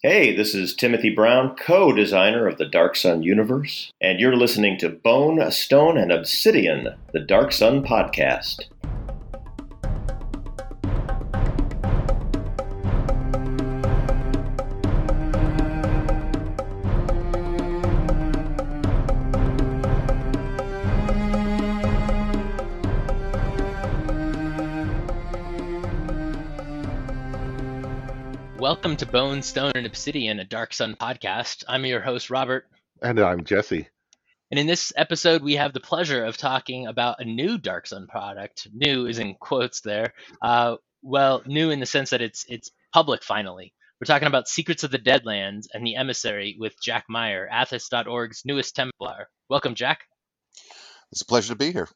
Hey, this is Timothy Brown, co designer of the Dark Sun universe, and you're listening to Bone, Stone, and Obsidian, the Dark Sun podcast. Welcome to Bone, Stone, and Obsidian, a Dark Sun podcast. I'm your host, Robert. And I'm Jesse. And in this episode, we have the pleasure of talking about a new Dark Sun product. New is in quotes there. Uh, well, new in the sense that it's it's public finally. We're talking about Secrets of the Deadlands and the Emissary with Jack Meyer, Athas.org's newest Templar. Welcome, Jack. It's a pleasure to be here.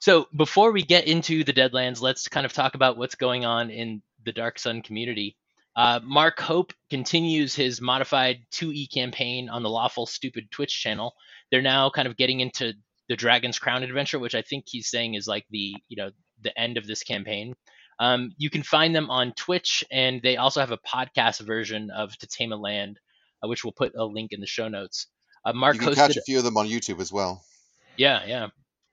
So, before we get into the Deadlands, let's kind of talk about what's going on in the Dark Sun community. Uh, Mark Hope continues his modified 2e campaign on the Lawful Stupid Twitch channel. They're now kind of getting into the Dragon's Crown adventure, which I think he's saying is like the you know the end of this campaign. Um, you can find them on Twitch, and they also have a podcast version of To Tame a Land, uh, which we'll put a link in the show notes. Uh, Mark you can hosted, catch a few of them on YouTube as well. Yeah, yeah.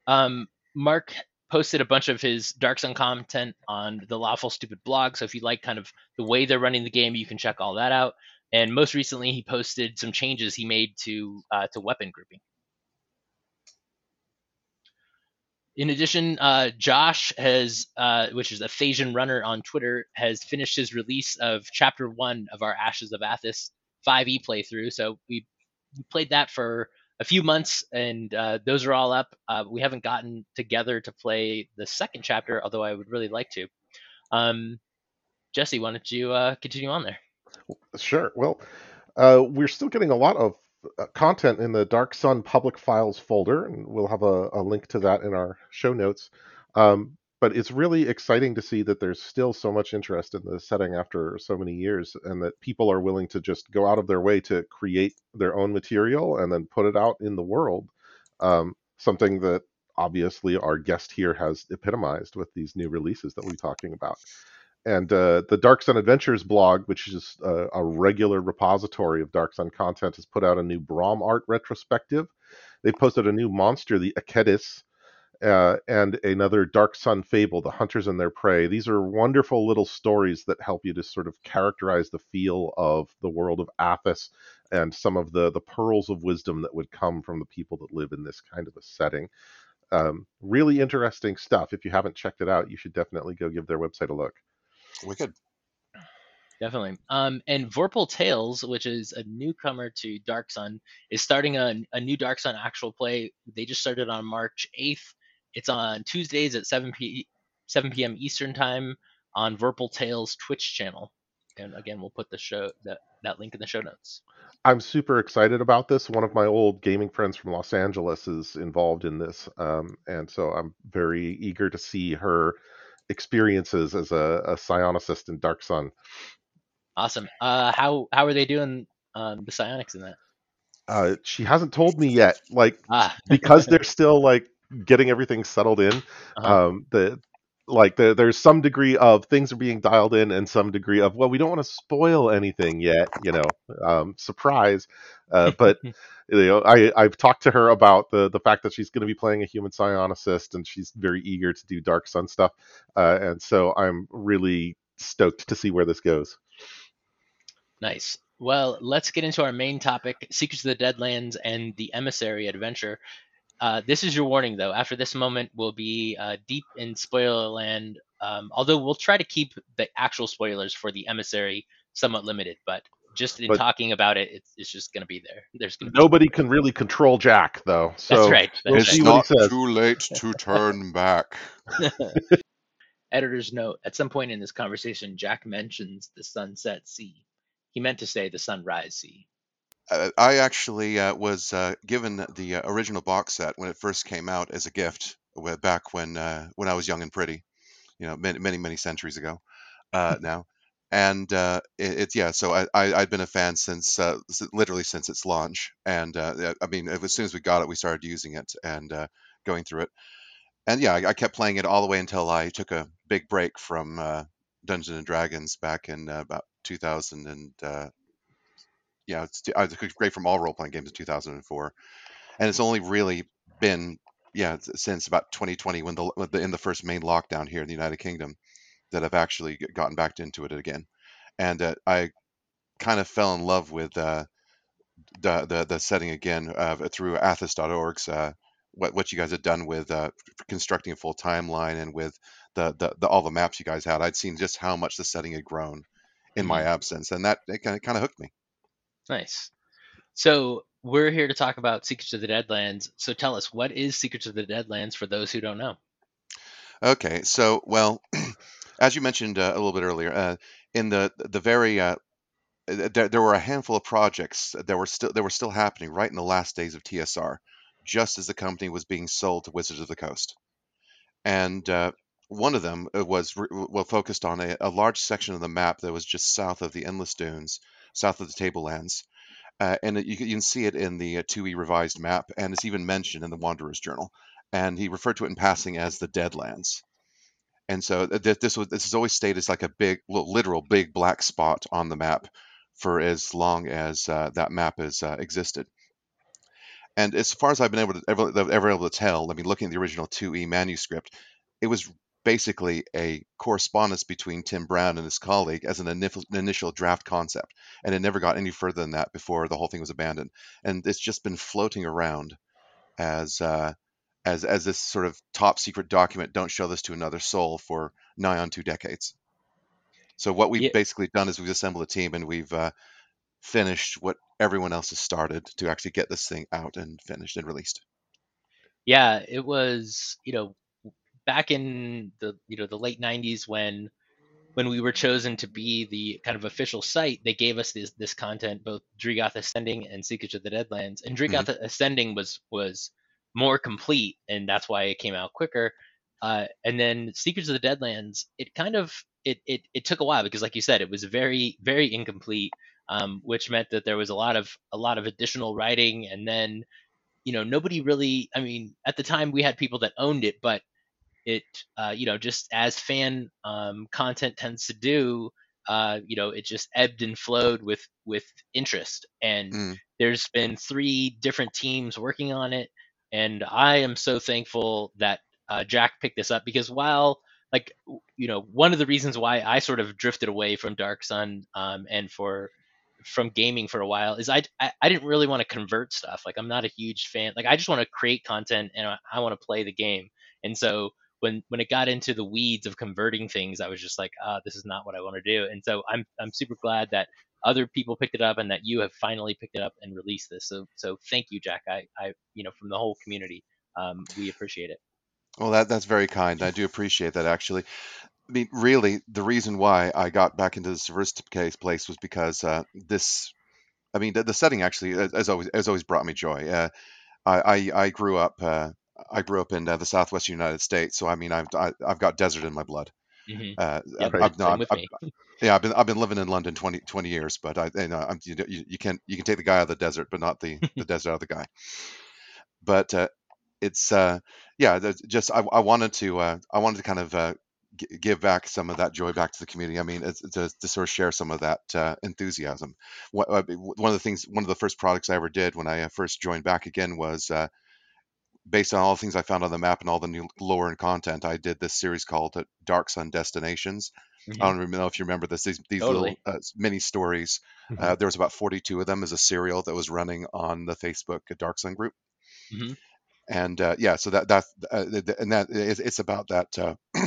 Um, Mark posted a bunch of his Dark Sun content on the Lawful Stupid blog. So if you like kind of the way they're running the game, you can check all that out. And most recently, he posted some changes he made to uh, to weapon grouping. In addition, uh, Josh has, uh, which is Athasian runner on Twitter, has finished his release of Chapter One of our Ashes of Athas 5e playthrough. So we played that for a few months, and uh, those are all up. Uh, we haven't gotten together to play the second chapter, although I would really like to. Um, Jesse, why don't you uh, continue on there? Sure. Well, uh, we're still getting a lot of uh, content in the Dark Sun public files folder, and we'll have a, a link to that in our show notes. Um, but it's really exciting to see that there's still so much interest in the setting after so many years and that people are willing to just go out of their way to create their own material and then put it out in the world um, something that obviously our guest here has epitomized with these new releases that we're talking about. And uh, the dark sun adventures blog which is uh, a regular repository of dark sun content has put out a new brom art retrospective. They posted a new monster the akedis uh, and another Dark Sun Fable, The Hunters and Their Prey. These are wonderful little stories that help you to sort of characterize the feel of the world of Athas and some of the, the pearls of wisdom that would come from the people that live in this kind of a setting. Um, really interesting stuff. If you haven't checked it out, you should definitely go give their website a look. Wicked. Definitely. Um, and Vorpal Tales, which is a newcomer to Dark Sun, is starting a, a new Dark Sun actual play. They just started on March 8th it's on Tuesdays at 7 p 7 p.m. Eastern time on Vorpal Tales Twitch channel. And again, we'll put the show that that link in the show notes. I'm super excited about this. One of my old gaming friends from Los Angeles is involved in this, um, and so I'm very eager to see her experiences as a, a psionicist in Dark Sun. Awesome. Uh, how how are they doing um, the psionics in that? Uh, she hasn't told me yet, like ah. because they're still like getting everything settled in. Uh-huh. Um, the like the, there's some degree of things are being dialed in and some degree of well we don't want to spoil anything yet you know um, surprise uh, but you know I, i've talked to her about the the fact that she's going to be playing a human psionicist and she's very eager to do dark sun stuff uh, and so i'm really stoked to see where this goes nice well let's get into our main topic secrets of the deadlands and the emissary adventure uh, this is your warning, though. After this moment, we'll be uh, deep in spoiler land. Um, although we'll try to keep the actual spoilers for the emissary somewhat limited, but just in but talking about it, it's, it's just going to be there. There's gonna nobody can really control Jack, though. So that's right. That's it's not too late to turn back. Editor's note: At some point in this conversation, Jack mentions the sunset sea. He meant to say the sunrise sea. Uh, I actually uh, was uh, given the uh, original box set when it first came out as a gift back when uh, when I was young and pretty, you know, many many, many centuries ago uh, now. And it, it's yeah, so I, I had been a fan since literally since its launch, and I mean as soon as we got it, we started using it and going through it, and yeah, I, I, kept playing it all the way until I took a big break from Dungeons and Dragons back in about 2000 and uh, yeah, it's, I was great from all role playing games in 2004, and it's only really been yeah since about 2020 when the, in the first main lockdown here in the United Kingdom that I've actually gotten back into it again, and uh, I kind of fell in love with uh, the, the the setting again uh, through Athas.org's uh, what what you guys had done with uh, constructing a full timeline and with the, the, the all the maps you guys had. I'd seen just how much the setting had grown in mm-hmm. my absence, and that it kind of kind of hooked me. Nice. So we're here to talk about Secrets of the Deadlands. So tell us, what is Secrets of the Deadlands for those who don't know? Okay, so well, as you mentioned uh, a little bit earlier, uh, in the the very uh, there, there were a handful of projects that were still that were still happening right in the last days of TSR, just as the company was being sold to Wizards of the Coast, and uh, one of them uh, was well focused on a, a, large section of the map that was just south of the Endless Dunes, south of the Tablelands, uh, and you, you, can see it in the 2e uh, revised map, and it's even mentioned in the Wanderer's Journal, and he referred to it in passing as the Deadlands. And so th- this was this is always stayed as like a big, literal big black spot on the map for as long as uh, that map has uh, existed. And as far as I've been able to ever, ever able to tell, I mean, looking at the original 2e manuscript, it was basically a correspondence between Tim Brown and his colleague as an initial draft concept, and it never got any further than that before the whole thing was abandoned. And it's just been floating around as uh, as as this sort of top secret document. Don't show this to another soul for nigh on two decades. So what we've yeah. basically done is we've assembled a team and we've uh, finished what everyone else has started to actually get this thing out and finished and released. Yeah, it was you know back in the you know the late 90s when when we were chosen to be the kind of official site, they gave us this this content, both Dregoth Ascending and Secrets of the Deadlands. And Dregoth mm-hmm. Ascending was was more complete, and that's why it came out quicker. Uh, and then Secrets of the Deadlands, it kind of it, it it took a while because, like you said, it was very very incomplete, um, which meant that there was a lot of a lot of additional writing, and then you know nobody really. I mean, at the time we had people that owned it, but it uh, you know just as fan um, content tends to do, uh, you know, it just ebbed and flowed with with interest. And mm. there's been three different teams working on it, and I am so thankful that uh, Jack picked this up because while like you know one of the reasons why I sort of drifted away from Dark Sun um, and for from gaming for a while is I, I, I didn't really want to convert stuff like I'm not a huge fan like I just want to create content and I, I want to play the game and so when when it got into the weeds of converting things I was just like ah oh, this is not what I want to do and so I'm I'm super glad that other people picked it up and that you have finally picked it up and released this so so thank you Jack I I you know from the whole community um, we appreciate it well, that that's very kind. I do appreciate that actually. I mean, really, the reason why I got back into the case place was because uh, this. I mean, the, the setting actually, as always, has always brought me joy. Uh, I, I I grew up. Uh, I grew up in uh, the Southwest United States, so I mean, I've I, have i have got desert in my blood. Mm-hmm. Uh, yeah, I've, I've, no, I've, yeah, I've been I've been living in London 20, 20 years, but I you know I'm, you, you can you can take the guy out of the desert, but not the the desert out of the guy. But uh, it's uh, yeah, just I, I wanted to uh, I wanted to kind of uh, g- give back some of that joy back to the community. I mean, to, to sort of share some of that uh, enthusiasm. What, uh, one of the things, one of the first products I ever did when I first joined back again was uh, based on all the things I found on the map and all the new lore and content. I did this series called uh, Dark Sun Destinations. Mm-hmm. I don't even know if you remember this. These, these totally. little uh, mini stories. Mm-hmm. Uh, there was about 42 of them as a serial that was running on the Facebook Dark Sun group. Mm-hmm and uh, yeah, so that that uh, and that it's about that uh,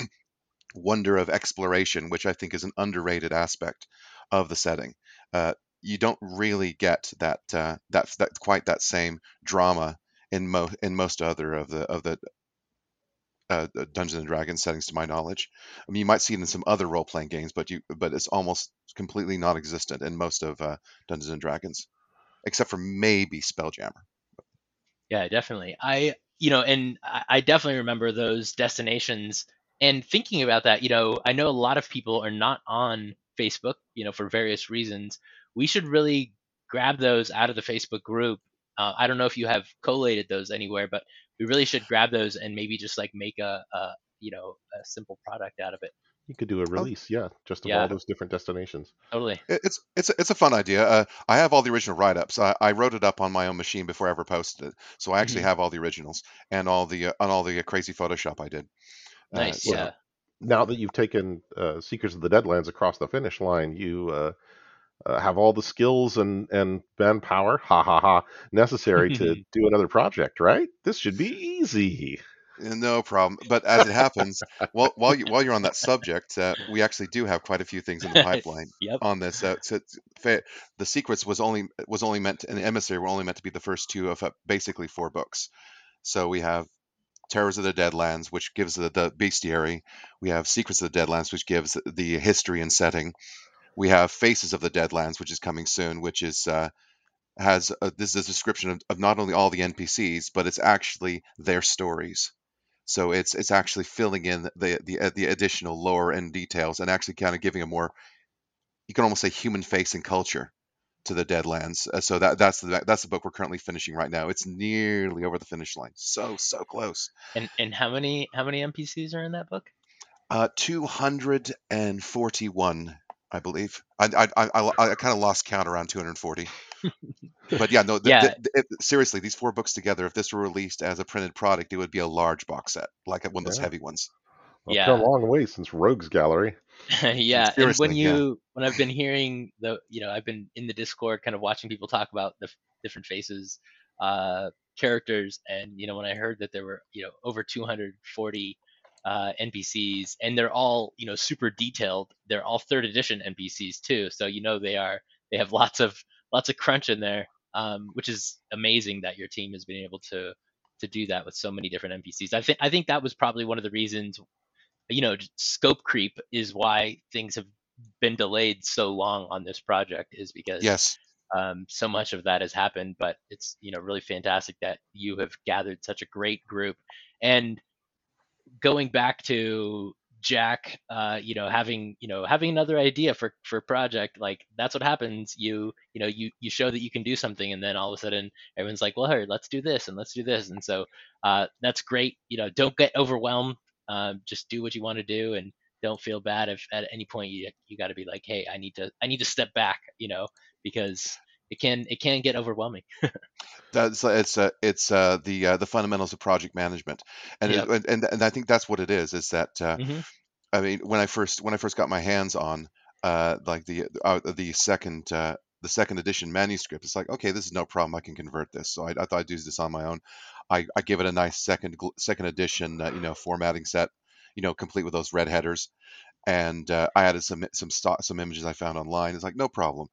wonder of exploration, which I think is an underrated aspect of the setting. Uh, you don't really get that uh, that that quite that same drama in most in most other of the of the uh, Dungeons and Dragons settings, to my knowledge. I mean, you might see it in some other role playing games, but you but it's almost completely non-existent in most of uh, Dungeons and Dragons, except for maybe Spelljammer. Yeah, definitely. I, you know, and I definitely remember those destinations and thinking about that, you know, I know a lot of people are not on Facebook, you know, for various reasons. We should really grab those out of the Facebook group. Uh, I don't know if you have collated those anywhere, but we really should grab those and maybe just like make a, a you know, a simple product out of it. You could do a release, yeah, just of Yeah. all those different destinations. Totally. It's it's it's a fun idea. Uh, I have all the original write-ups. I, I wrote it up on my own machine before I ever posted it, so I actually Mhm. have all the originals and all the uh, on all the uh, crazy Photoshop I did. Uh, Nice. so- yeah. Now that you've taken uh, Secrets of the Deadlands across the finish line, you uh, have all the skills and and manpower, ha ha ha, necessary to do another project, right? This should be easy. Uh, No problem. But as it happens, while while you while you're on that subject, uh, we actually do have quite a few things in the pipeline Yep. on this. Uh, so fa- the secrets was only was only meant and the emissary were only meant to be the first two of uh, basically four books. So we have Terrors of the Deadlands, which gives the, the bestiary. We have Secrets of the Deadlands, which gives the history and setting. We have Faces of the Deadlands, which is coming soon, which is uh, has a, this is a description of, of not only all the NPCs, but it's actually their stories. So it's it's actually filling in the the uh, the additional lore and details, and actually kind of giving a more you can almost say human face and culture to the Deadlands. Uh, so that that's the that's the book we're currently finishing right now. It's nearly over the finish line. So so close. And and how many how many NPCs are in that book? Uh, 241, I believe. I I I, I, I kind of lost count around 240. but yeah, no. Th- Yeah. th- th- seriously, these four books together, if this were released as a printed product, it would be a large box set, like one of those Yeah. heavy ones. Well, Yeah. It's come a long way since Rogues Gallery. yeah, and Seriously, when yeah. you when I've been hearing the you know I've been in the Discord kind of watching people talk about the f- different faces, uh, characters, and you know when I heard that there were you know over 240 uh, NPCs and they're all you know super detailed. They're all third edition NPCs too, so you know they are they have lots of lots of crunch in there, um, which is amazing that your team has been able to to do that with so many different NPCs. I think I think that was probably one of the reasons you know, scope creep is why things have been delayed so long on this project is because Yes. um, so much of that has happened. But it's you know really fantastic that you have gathered such a great group. And going back to Jack, uh, you know, having you know having another idea for for project like that's what happens. You you know you you show that you can do something, and then all of a sudden everyone's like, well, hey, let's do this and let's do this. And so uh, that's great. You know, don't get overwhelmed. Um, just do what you want to do, and don't feel bad if at any point you you got to be like, hey, I need to I need to step back. You know, because it can it can get overwhelming. That's it's uh, it's uh, the uh, the fundamentals of project management, and, Yep. and and and I think that's what it is. Is that uh, Mhm. I mean when I first when I first got my hands on uh, like the uh, the second uh, the second edition manuscript, it's like okay, this is no problem. I can convert this. So I, I thought I'd do this on my own. I, I give it a nice second second edition uh, you know formatting set, you know complete with those red headers, and uh, I added some some stock some images I found online. It's like no problem.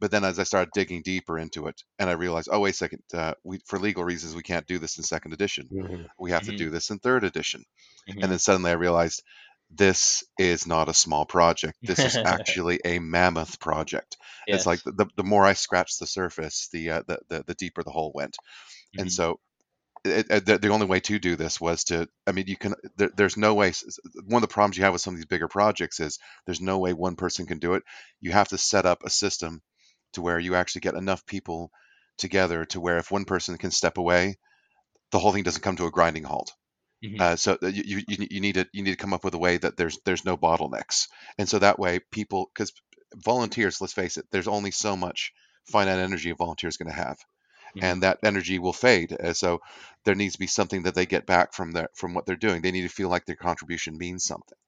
But then as I started digging deeper into it, and I realized, oh wait a second, uh, we for legal reasons we can't do this in second edition. Mhm. We have to Mhm. do this in third edition. Mhm. And then suddenly I realized this is not a small project. This is actually a mammoth project. It's like Yes. the, the more I scratched the surface, the uh, the, the the deeper the hole went. And Mhm. so it, it, the, the only way to do this was to i mean you can there, there's no way s- s- one of the problems you have with some of these bigger projects is there's no way one person can do it you have to set up a system to where you actually get enough people together to where if one person can step away the whole thing doesn't come to a grinding halt Mhm. uh, so you, you you you need to you need to come up with a way that there's there's no bottlenecks and so that way people because volunteers let's face it there's only so much finite energy a volunteer is going to have Mhm. and that energy will fade. Uh, so there needs to be something that they get back from their from what they're doing. They need to feel like their contribution means something.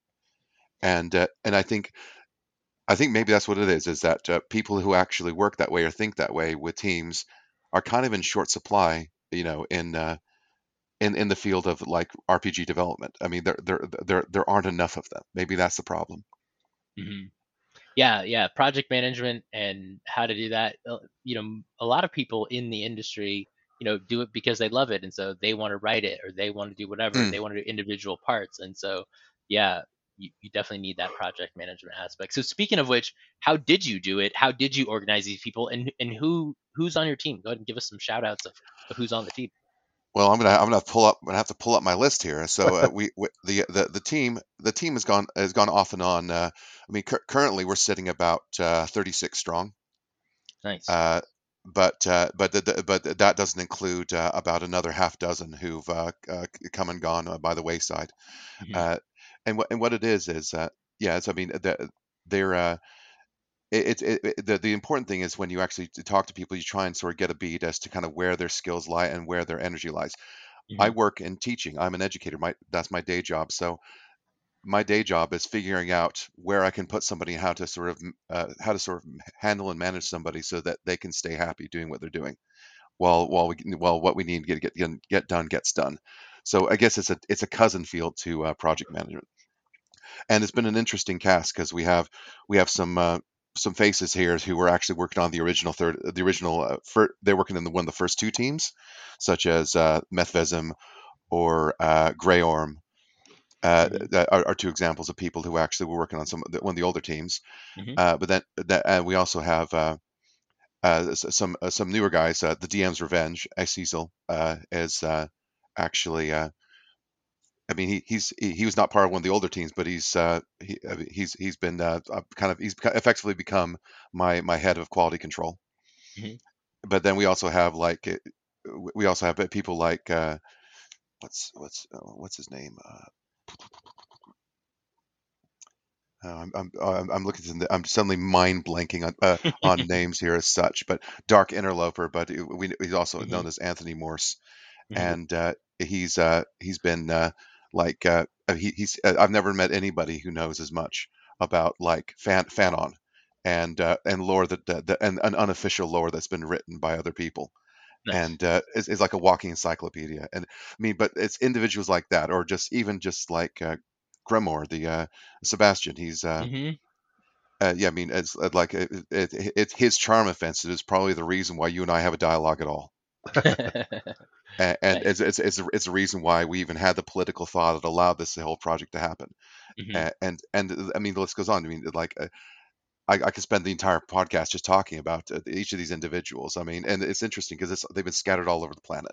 And uh, and I think I think maybe that's what it is. Is that uh, people who actually work that way or think that way with teams are kind of in short supply. You know, in uh, in in the field of like RPG development. I mean, there there there there aren't enough of them. Maybe that's the problem. hmm Yeah, yeah. Project management and how to do that. uh, You know, a lot of people in the industry, you know, do it because they love it, and so they want to write it or they want to do whatever. Mm. They want to do individual parts, and so yeah, you, you definitely need that project management aspect. So speaking of which, how did you do it? How did you organize these people, and and who who's on your team? Go ahead and give us some shout outs of, of who's on the team. Well, I'm gonna I'm gonna pull up I'm gonna have to pull up my list here. So uh, we, we the, the the team the team has gone has gone off and on. Uh, I mean, cur- currently we're sitting about uh, 36 strong. Nice. Uh, but uh, but the, the, but that doesn't include uh, about another half dozen who've uh, uh, come and gone uh, by the wayside. Mhm. And what and what it is is uh, yeah, it's I mean the, they're uh, it, it, it, the the important thing is when you actually talk to people, you try and sort of get a beat as to kind of where their skills lie and where their energy lies. I Mhm. work in teaching. I'm an educator. My that's my day job. So my day job is figuring out where I can put somebody, how to sort of uh, how to sort of handle and manage somebody so that they can stay happy doing what they're doing, while while we while what we need to get get get done gets done. So I guess it's a it's a cousin field to uh, project management, and it's been an interesting cast because we have we have some. Uh, some faces here who were actually working on the original third, the original. Uh, fir- they're working in the one of the first two teams, such as uh, or uh, Grey Orm, uh, Mhm. are, are two examples of people who actually were working on some one of the older teams. Mhm. Uh, but then that, uh, we also have uh, uh, some uh, some newer guys. Uh, the DM's Revenge, Cecil, uh, is uh, actually. Uh, I mean, he, he's he, he was not part of one of the older teams, but he's uh, he, he's he's been uh, uh, kind of he's effectively become my my head of quality control. Mhm. But then we also have like uh, we also have people like uh, what's what's uh, what's his name uh, Uh, I'm, I'm, I'm I'm looking at the, I'm suddenly mind blanking on uh, on names here as such, but Dark Interloper, but we, he's also Mhm. known as Anthony Morse, Mhm. and uh, he's uh, he's been uh, like uh, uh, he, he's uh, I've never met anybody who knows as much about like fan Fanon and uh, and lore that, that, that and an unofficial lore that's been written by other people Nice. and uh, is, is like a walking encyclopedia. And I mean, but it's individuals like that, or just even just like uh, Grimoire, the uh, Sebastian. He's uh, Mhm. uh, yeah, I mean, it's uh, like it, it, it, it's his charm offensive is probably the reason why you and I have a dialogue at all, and, and Nice. it's, it's it's a- it's a reason why we even had the political thought that allowed this whole project to happen. Mhm. A- And and uh, I mean, the list goes on. I mean, like. Uh, I, I could spend the entire podcast just talking about uh, each of these individuals. I mean, and it's interesting because they've been scattered all over the planet.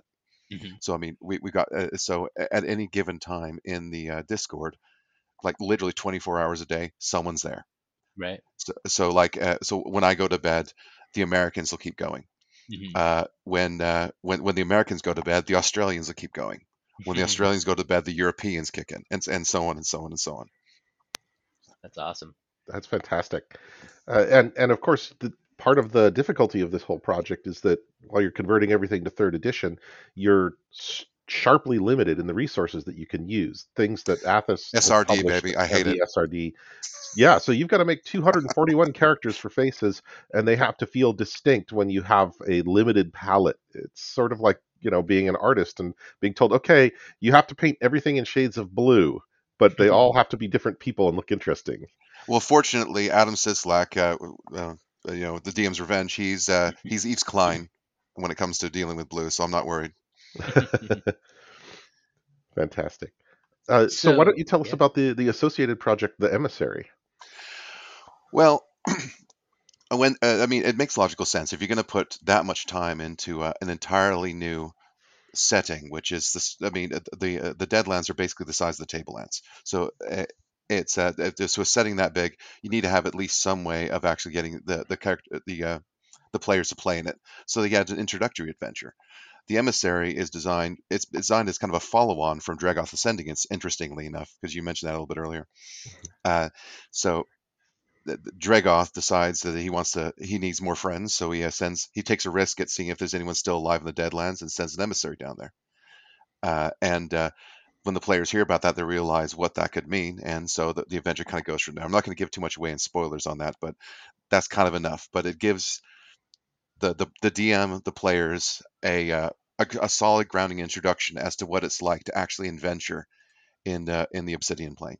Mhm. So I mean, we we got uh, so at any given time in the uh, Discord, like literally 24 hours a day, someone's there. Right. So, so like uh, so when I go to bed, the Americans will keep going. Mhm. Uh, when uh, when when the Americans go to bed, the Australians will keep going. When the Australians go to bed, the Europeans kick in, and and so on and so on and so on. That's awesome. That's fantastic. Uh, and and of course, the, part of the difficulty of this whole project is that while you're converting everything to third edition, you're s- sharply limited in the resources that you can use. Things that Athas SRD baby, I hate it. SRD. Yeah, so you've got to make 241 characters for faces, and they have to feel distinct when you have a limited palette. It's sort of like you know being an artist and being told, okay, you have to paint everything in shades of blue, but they all have to be different people and look interesting. Well, fortunately, Adam Sislak, uh, uh, you know, the DM's revenge. He's uh, he's Yves Klein when it comes to dealing with blue, so I'm not worried. Fantastic. Uh, so, why don't you tell us yeah. about the the associated project, the emissary? Well, when uh, I mean, it makes logical sense if you're going to put that much time into uh, an entirely new setting, which is this. I mean, uh, the uh, the Deadlands are basically the size of the Tablelands, so. Uh, it's uh, uh, so a setting that big, you need to have at least some way of actually getting the the character the uh, the players to play in it. So they had an introductory adventure. The emissary is designed. It's designed as kind of a follow-on from Dregoth Ascending. It's interestingly enough because you mentioned that a little bit earlier. Uh, so Dregoth decides that he wants to. He needs more friends, so he uh, sends. He takes a risk at seeing if there's anyone still alive in the Deadlands and sends an emissary down there. Uh, and uh, when the players hear about that, they realize what that could mean, and so the, the adventure kind of goes from there. I'm not going to give too much away in spoilers on that, but that's kind of enough. But it gives the the, the DM, the players, a, uh, a a solid grounding introduction as to what it's like to actually adventure in uh, in the Obsidian plane,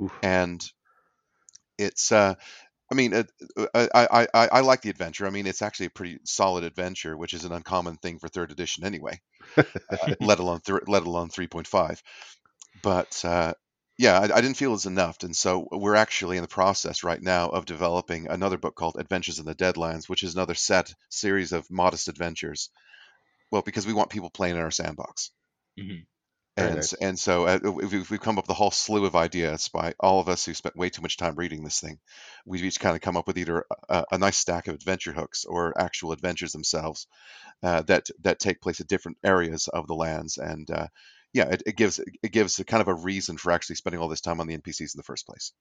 Oof. and it's. Uh, I mean, it, I, I, I, I like the adventure. I mean, it's actually a pretty solid adventure, which is an uncommon thing for third edition anyway, uh, let alone th- let alone 3.5. But uh, yeah, I, I didn't feel it was enough, and so we're actually in the process right now of developing another book called Adventures in the Deadlands, which is another set series of modest adventures. Well, because we want people playing in our sandbox. Mhm. And nice. and so uh, we've, we've come up with a whole slew of ideas by all of us who spent way too much time reading this thing. We've each kind of come up with either a, a nice stack of adventure hooks or actual adventures themselves uh, that that take place at different areas of the lands. And uh, yeah, it, it gives it gives a kind of a reason for actually spending all this time on the NPCs in the first place.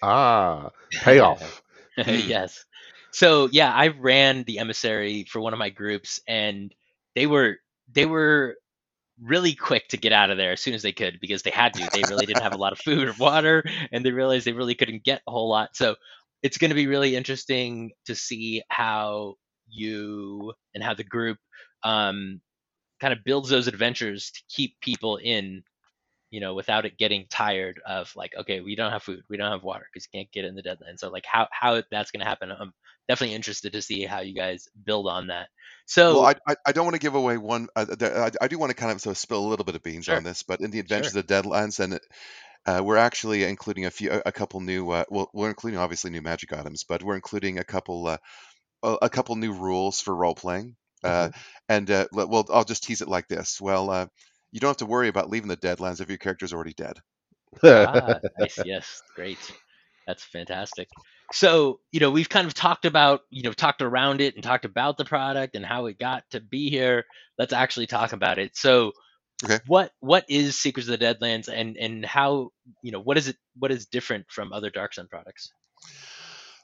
Ah, payoff. yes. So yeah, I ran the emissary for one of my groups, and they were they were really quick to get out of there as soon as they could because they had to. They really didn't have a lot of food or water, and they realized they really couldn't get a whole lot. So it's going to be really interesting to see how you and how the group um, kind of builds those adventures to keep people in you know without it getting tired of like okay we don't have food we don't have water because you can't get in the deadline so like how how that's going to happen i'm definitely interested to see how you guys build on that so well, I, I, don't want to give away one. Uh, I, I do want to kind of, sort of spill a little bit of beans Sure. on this, but in the Adventures Sure. of Deadlands, and uh, we're actually including a few, a, couple new. Uh, well, we're including obviously new magic items, but we're including a couple, uh, a, couple new rules for role playing. Uh, and uh, well, I'll just tease it like this. Well, uh, you don't have to worry about leaving the Deadlands if your character's already dead. ah, nice yes great that's fantastic so you know we've kind of talked about you know talked around it and talked about the product and how it got to be here. Let's actually talk about it. So Okay. what what is secrets of the deadlands and and how you know what is it what is different from other dark sun products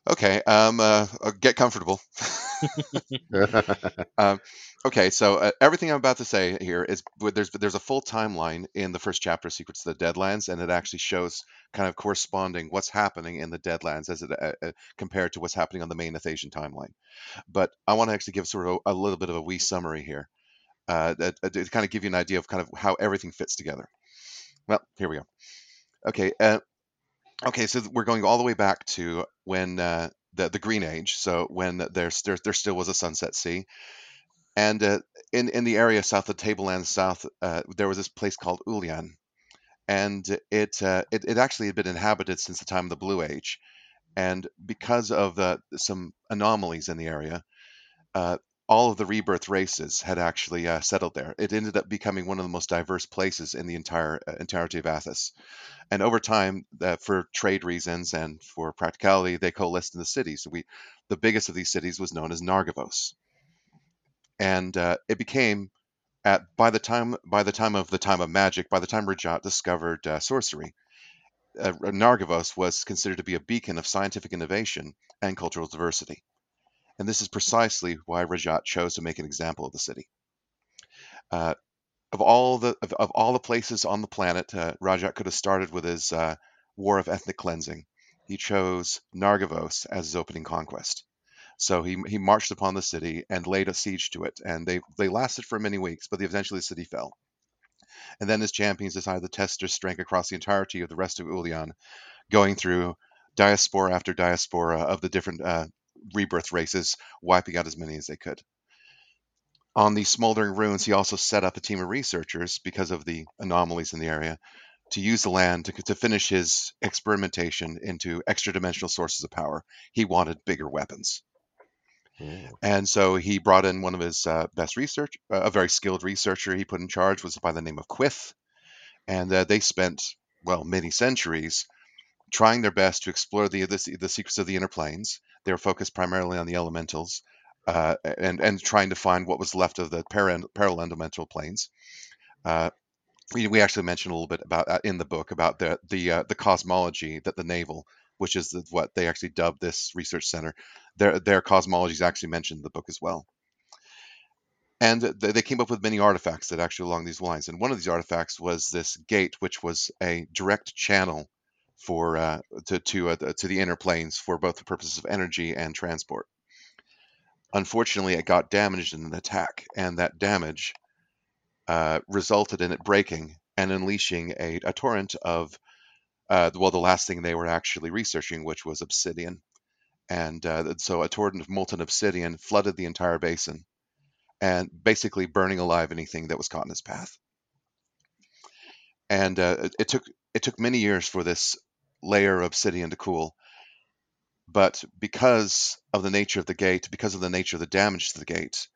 Okay, um, uh, uh, get comfortable. Um, okay, so uh, everything I'm about to say here is there's there's a full timeline in the first chapter, Secrets of the Deadlands, and it actually shows kind of corresponding what's happening in the Deadlands as it uh, uh, compared to what's happening on the main Athasian timeline. But I want to actually give sort of a, a little bit of a wee summary here, uh, that, to kind of give you an idea of kind of how everything fits together. Well, here we go. Okay, uh, okay, so we're going all the way back to when uh, the the Green Age. So when there's there, there still was a Sunset Sea, and uh, in in the area south of Tableland South, uh, there was this place called Ulian, and it, uh, it it actually had been inhabited since the time of the Blue Age, and because of uh, some anomalies in the area, uh, all of the rebirth races had actually uh, settled there. It ended up becoming one of the most diverse places in the entire uh, entirety of Athas. And over time, uh, for trade reasons and for practicality, they coalesced in the cities. So we, the biggest of these cities was known as Nargavos, and uh, it became at by the time by the time of the time of magic, by the time Rajaat discovered uh, sorcery, uh, Nargavos was considered to be a beacon of scientific innovation and cultural diversity. And this is precisely why Rajaat chose to make an example of the city. Uh, of all the of, of all the places on the planet, uh, Rajaat could have started with his uh, war of ethnic cleansing. He chose Nargavos as his opening conquest. So he, he marched upon the city and laid a siege to it, and they, they lasted for many weeks, but eventually the city fell. And then his champions decided to test their strength across the entirety of the rest of Ulian, going through diaspora after diaspora of the different uh, rebirth races, wiping out as many as they could. On the smoldering ruins, he also set up a team of researchers because of the anomalies in the area to use the land to, to finish his experimentation into extra dimensional sources of power. He wanted bigger weapons. Mm. And so he brought in one of his uh, best research, uh, a very skilled researcher he put in charge was by the name of Quith. And uh, they spent, well, many centuries trying their best to explore the, the, the secrets of the inner planes. They were focused primarily on the elementals uh, and, and trying to find what was left of the para- parallel elemental planes. Uh, we, we actually mentioned a little bit about uh, in the book about the the uh, the cosmology that the naval, which is the, what they actually dubbed this research center, their their cosmology is actually mentioned in the book as well. And they they came up with many artifacts that actually along these lines. And one of these artifacts was this gate, which was a direct channel for uh, to to uh, to the inner planes for both the purposes of energy and transport. Unfortunately, it got damaged in an attack, and that damage uh, resulted in it breaking and unleashing a, a torrent of uh, well, the last thing they were actually researching, which was obsidian, and uh, so a torrent of molten obsidian flooded the entire basin, and basically burning alive anything that was caught in its path. And uh, it, it took it took many years for this layer of obsidian to cool, but because of the nature of the gate, because of the nature of the damage to the gate,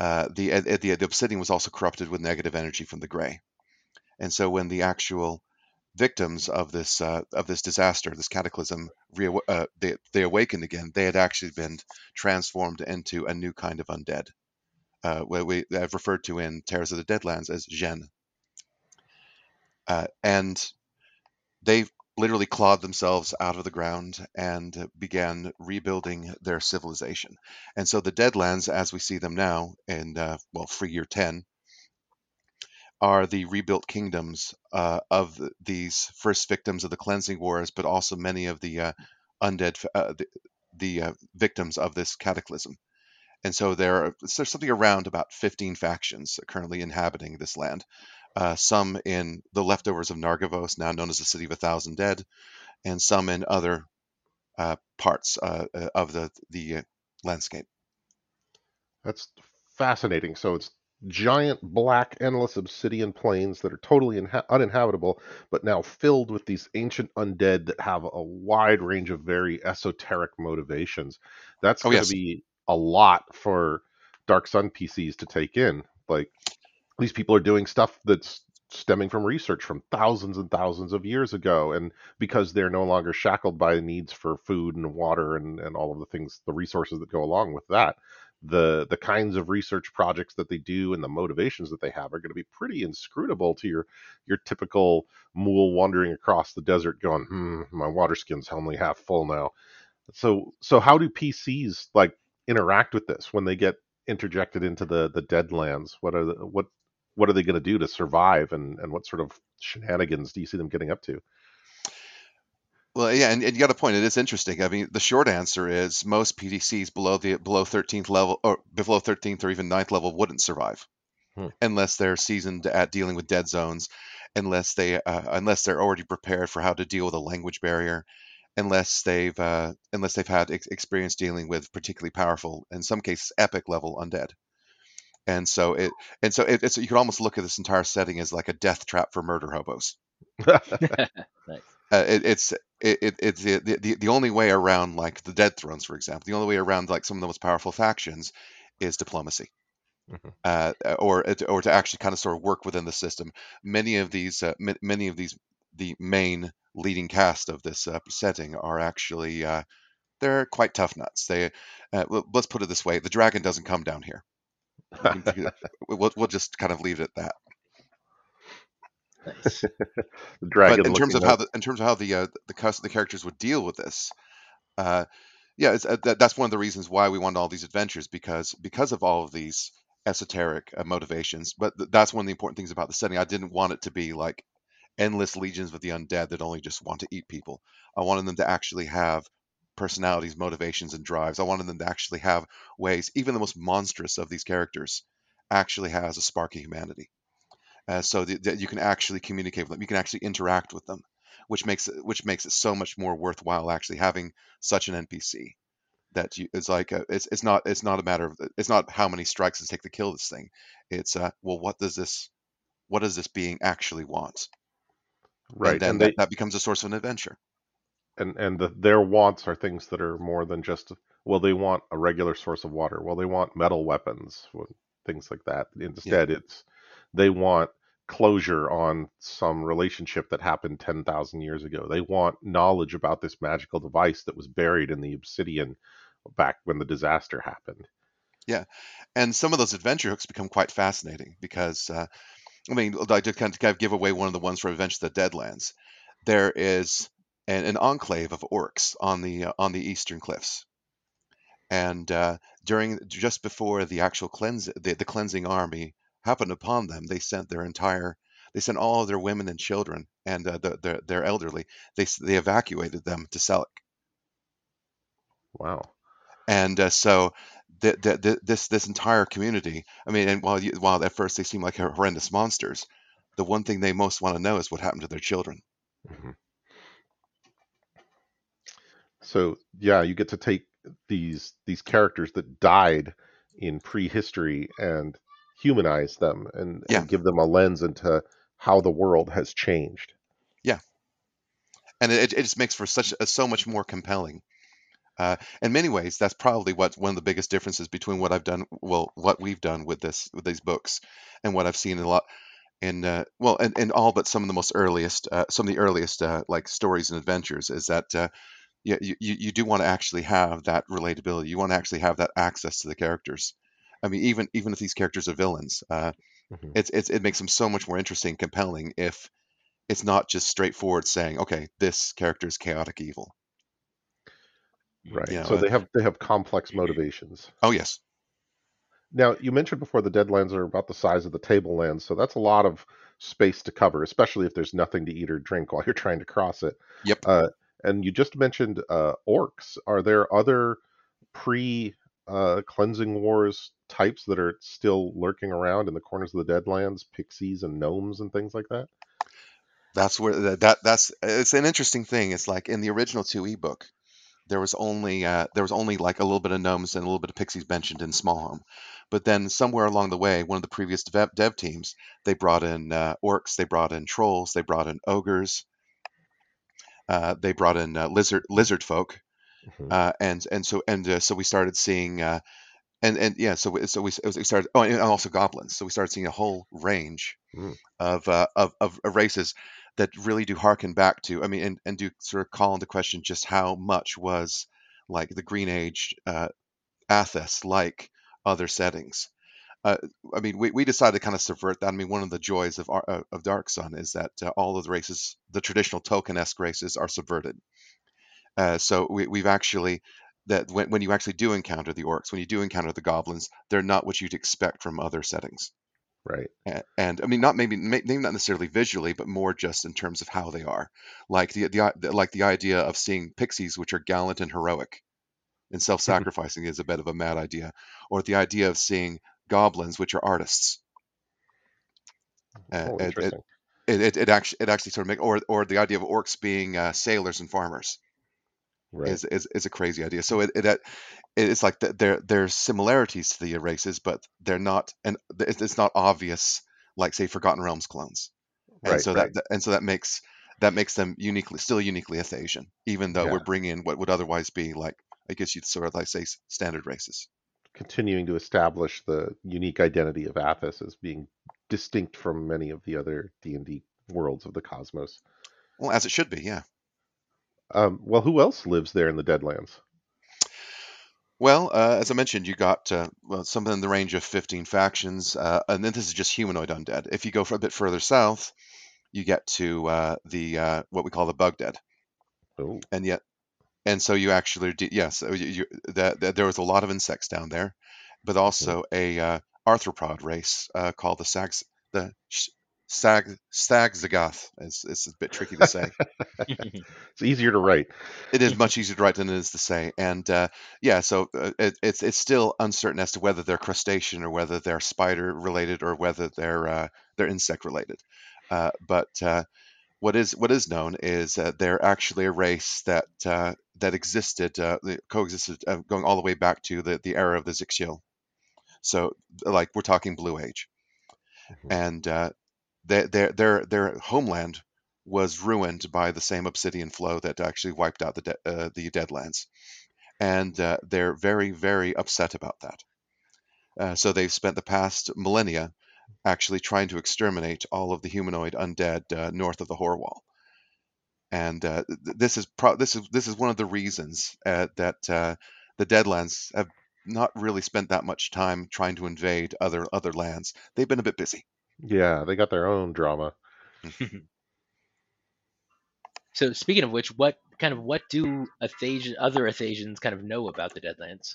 uh, the, uh, the the obsidian was also corrupted with negative energy from the gray. And so when the actual victims of this uh, of this disaster, this cataclysm, re- uh, they, they awakened again. They had actually been transformed into a new kind of undead, uh, where we have referred to in Terrors of the Deadlands as Gen. uh, and they literally clawed themselves out of the ground and began rebuilding their civilization. And so the Deadlands, as we see them now in uh, well, Free Year Ten, are the rebuilt kingdoms uh, of the, these first victims of the cleansing wars, but also many of the uh, undead, uh, the, the uh, victims of this cataclysm. And so there are there's something around about 15 factions currently inhabiting this land. Uh, some in the leftovers of Nargavos, now known as the City of a Thousand Dead, and some in other uh, parts uh, uh of the the landscape. That's fascinating. So it's giant black endless obsidian plains that are totally inha- uninhabitable but now filled with these ancient undead that have a wide range of very esoteric motivations that's Oh going to yes, be a lot for dark sun pcs to take in like these people are doing stuff that's stemming from research from thousands and thousands of years ago and because they're no longer shackled by the needs for food and water and, and all of the things the resources that go along with that the the kinds of research projects that they do and the motivations that they have are going to be pretty inscrutable to your your typical mule wandering across the desert going hmm my water skin's only half full now. So so how do pcs like interact with this when they get interjected into the the deadlands? What are the what what are they going to do to survive and and what sort of shenanigans do you see them getting up to Well, yeah, and, and you got a point. It is interesting. I mean, the short answer is most PDCs below the below 13th level or below 13th or even 9th level wouldn't survive Hmm. unless they're seasoned at dealing with dead zones, unless they uh, unless they're already prepared for how to deal with a language barrier, unless they've uh, unless they've had ex- experience dealing with particularly powerful, in some cases, epic level undead. And so it and so it, it's you could almost look at this entire setting as like a death trap for murder hobos. nice. uh, it, it's it, it, it's the, the the only way around like the dead thrones for example the only way around like some of the most powerful factions is diplomacy Mhm. uh, or or to actually kind of sort of work within the system many of these uh, ma- many of these the main leading cast of this uh, setting are actually uh, they're quite tough nuts they uh, let's put it this way the dragon doesn't come down here can- we'll, we'll just kind of leave it at that Nice. but in terms of looking how the in terms of how the uh, the the characters would deal with this, uh, yeah, it's, uh, that, that's one of the reasons why we wanted all these adventures because because of all of these esoteric uh, motivations. But th- that's one of the important things about the setting. I didn't want it to be like endless legions of the undead that only just want to eat people. I wanted them to actually have personalities, motivations, and drives. I wanted them to actually have ways. Even the most monstrous of these characters actually has a spark of humanity uh, so that, that you can actually communicate with them. You can actually interact with them, which makes it which makes it so much more worthwhile actually having such an NPC. That you, it's like a, it's it's not it's not a matter of it's not how many strikes it take to kill this thing. It's uh well what does this what does this being actually want? And right then and that, that becomes a source of an adventure. And and the, their wants are things that are more than just well they want a regular source of water. Well they want metal weapons things like that. Instead it's they want closure on some relationship that happened 10,000 years ago. They want knowledge about this magical device that was buried in the obsidian back when the disaster happened. Yeah. And some of those adventure hooks become quite fascinating because uh, I mean I did kind of, give away one of the ones for Adventure the Deadlands. There is an, an enclave of orcs on the uh, on the eastern cliffs. And uh, during just before the actual cleanse the, the cleansing army happened upon them they sent their entire they sent all of their women and children and uh, the, their, their elderly they they evacuated them to Selleck wow. And uh, so the, the, the, this this entire community i mean and while you, while at first they seem like horrendous monsters the one thing they most want to know is what happened to their children. Mhm. So yeah, you get to take these these characters that died in prehistory and humanize them and, Yeah. and give them a lens into how the world has changed. Yeah, and it, it just makes for such a, so much more compelling. Uh, in many ways, that's probably what one of the biggest differences between what I've done, well, what we've done with this with these books, and what I've seen a lot in uh, well, and, in all but some of the most earliest, uh, some of the earliest uh, like stories and adventures, is that uh, you, you you do want to actually have that relatability. You want to actually have that access to the characters. I mean, even even if these characters are villains, uh, Mhm. it's, it's it makes them so much more interesting, compelling if it's not just straightforward saying, okay, this character is chaotic evil. Right. You know, so uh, they have they have complex motivations. Oh yes, Now, you mentioned before the Deadlands are about the size of the tablelands, so that's a lot of space to cover, especially if there's nothing to eat or drink while you're trying to cross it. Yep. Uh, and you just mentioned uh, orcs. Are there other pre uh, cleansing wars types that are still lurking around in the corners of the Deadlands, pixies and gnomes and things like that? that's where that, that that's it's an interesting thing. It's like in the original two e book, there was only uh, there was only like a little bit of gnomes and a little bit of pixies mentioned in Smallhome, but then somewhere along the way, one of the previous dev, dev teams they brought in uh, orcs, they brought in trolls, they brought in ogres, uh, they brought in uh, lizard lizard folk, Mhm. uh, and and so and uh, so we started seeing uh, and and yeah, so we, so we, we started oh and also goblins. So we started seeing a whole range Mm. of, uh, of of of races that really do harken back to I mean and, and do sort of call into question just how much was like the Green Age uh, Athas like other settings. Uh, I mean, we, we decided to kind of subvert that. I mean, one of the joys of our, uh, of Dark Sun is that uh, all of the races, the traditional Tolkien-esque races, are subverted. Uh, so we, we've actually that when, when you actually do encounter the orcs, when you do encounter the goblins, they're not what you'd expect from other settings. Right. A- And I mean, not maybe maybe not necessarily visually, but more just in terms of how they are. Like the the, the like the idea of seeing pixies, which are gallant and heroic, and self-sacrificing is a bit of a mad idea, or the idea of seeing goblins, which are artists. Uh, Oh, it, it, it, it, actually it actually sort of make or or the idea of orcs being uh, sailors and farmers Right. is, is is a crazy idea. So it, it it- it's like th- there there's similarities to the races, but they're not and it's it's not obvious like say Forgotten Realms clones. And Right. so Right. that and so that makes that makes them uniquely still uniquely Athasian, even though Yeah. we're bringing in what would otherwise be like I guess you'd sort of like say standard races. Continuing to establish the unique identity of Athas as being distinct from many of the other D and D worlds of the cosmos. Well, as it should be, yeah. Um, well, who else lives there in the Deadlands? Well, uh, as I mentioned, you got uh, well, something in the range of 15 factions, uh, and then this is just humanoid undead. If you go for a bit further south, you get to uh, the uh, what we call the bug dead, Oh, and yet, and so you actually, do, yes, you, you, that, that there was a lot of insects down there, but also a uh, arthropod race uh, called the sags, the sag stagzagoth. It's, it's a bit tricky to say. it's easier to write. It is much easier to write than it is to say, and uh, yeah, so uh, it, it's it's still uncertain as to whether they're crustacean or whether they're spider related or whether they're uh, they're insect related. Uh, but uh, what is what is known is uh, they're actually a race that uh, that existed uh, coexisted uh, going all the way back to the the era of the Zixil. So like we're talking Blue Age, Mhm. and uh, their their their homeland was ruined by the same obsidian flow that actually wiped out the de- uh, the Deadlands, and uh, they're very very upset about that. Uh, so they've spent the past millennia actually trying to exterminate all of the humanoid undead uh, north of the Horwall. And uh, th- this is pro- this is this is one of the reasons uh, that uh, the Deadlands have not really spent that much time trying to invade other other lands. They've been a bit busy. Yeah, they got their own drama. so speaking of which, what kind of what do Athasian, other Athasians kind of know about the Deadlands?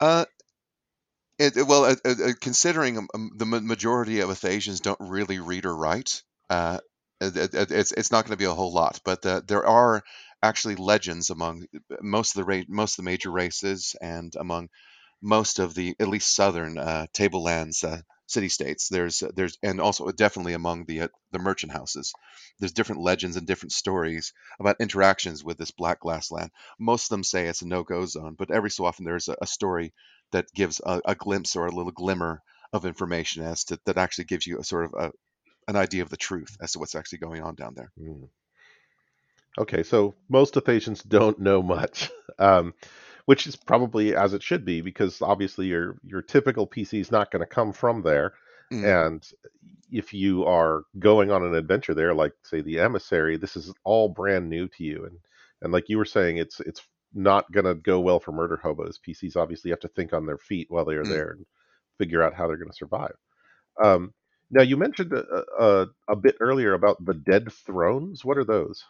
Uh, it, well, uh, uh, uh, considering um, um, the majority of Athasians don't really read or write, uh, it, it- it- it's it's not going to be a whole lot. But uh, there are actually legends among uh, most of the ra- most of the major races and among most of the at least southern uh, tablelands uh, city states. There's there's and also definitely among the uh, the merchant houses. There's different legends and different stories about interactions with this black glass land. Most of them say it's a no-go zone, but every so often there's a, a story that gives a, a glimpse or a little glimmer of information as to that actually gives you a sort of a, an idea of the truth as to what's actually going on down there. Hmm. Okay, so most of the patients don't know much, um, which is probably as it should be because obviously your your typical PC is not going to come from there, Mm. and if you are going on an adventure there, like say the emissary, this is all brand new to you, and and like you were saying, it's it's not going to go well for murder hobos. PCs obviously have to think on their feet while they are Mm. there and figure out how they're going to survive. Um, Now you mentioned a, a, a bit earlier about the dead thrones. What are those?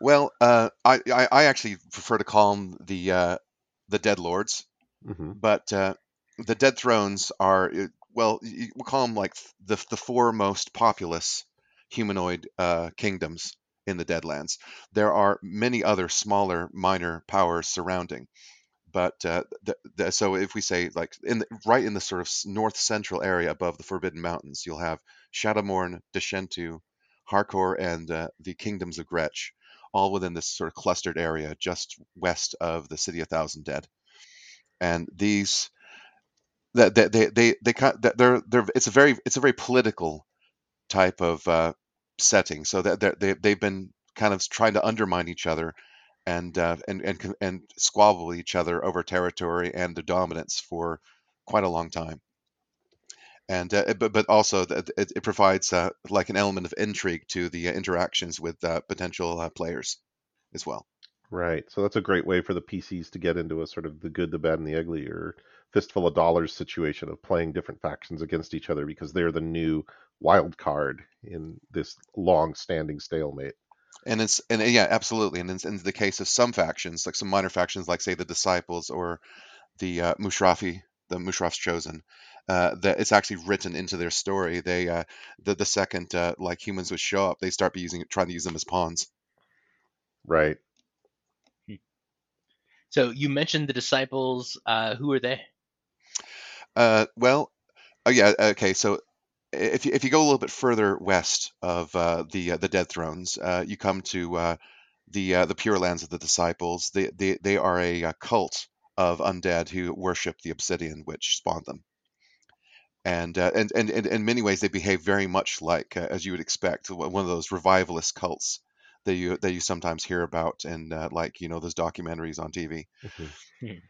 Well, uh, I, I I actually prefer to call them the uh, the Dead Lords, hmm but uh, the Dead Thrones are uh, well, we'll call them like the the four most populous humanoid uh, kingdoms in the Deadlands. There are many other smaller, minor powers surrounding, but uh, the, the, so if we say like in the, right in the sort of north central area above the Forbidden Mountains, you'll have Shadowmourne, Deshentu, Harcourt, and uh, the kingdoms of Gretch, all within this sort of clustered area just west of the city of Thousand Dead. And these that they, they they they kind they're they're it's a very it's a very political type of uh, setting. So that they they've been kind of trying to undermine each other and uh, and and and squabble each other over territory and their dominance for quite a long time. And uh, but but also it, it provides uh, like an element of intrigue to the uh, interactions with uh, potential uh, players as well. Right. So that's a great way for the PCs to get into a sort of the good, the bad, and the ugly, or fistful of dollars situation of playing different factions against each other because they're the new wild card in this long-standing stalemate. And it's and yeah, absolutely. And in, in the case of some factions, like some minor factions, like say the Disciples or the uh, Mushrafi, the Mushraf's Chosen, uh, that it's actually written into their story. They uh, the the second uh, like humans would show up, they start be using trying to use them as pawns. Right. So you mentioned the disciples. Uh, who are they? Uh, well, oh yeah, okay. So i- if you if you go a little bit further west of uh, the uh, the Dead Thrones, uh, you come to uh, the uh, the Pure Lands of the Disciples. They they they are a, uh cult of undead who worship the obsidian which spawned them. And, uh, and and and in many ways they behave very much like uh, as you would expect one of those revivalist cults that you that you sometimes hear about in uh, like you know those documentaries on TV Mhm.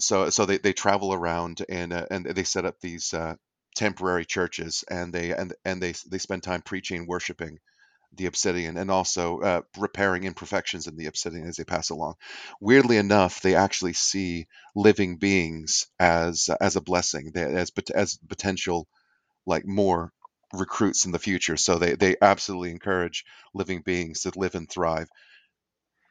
so so they, they travel around and uh, and they set up these uh, temporary churches and they and and they they spend time preaching worshiping the obsidian and also uh, repairing imperfections in the obsidian as they pass along. Weirdly enough they actually see living beings as as a blessing as as potential like more recruits in the future. So they they absolutely encourage living beings to live and thrive.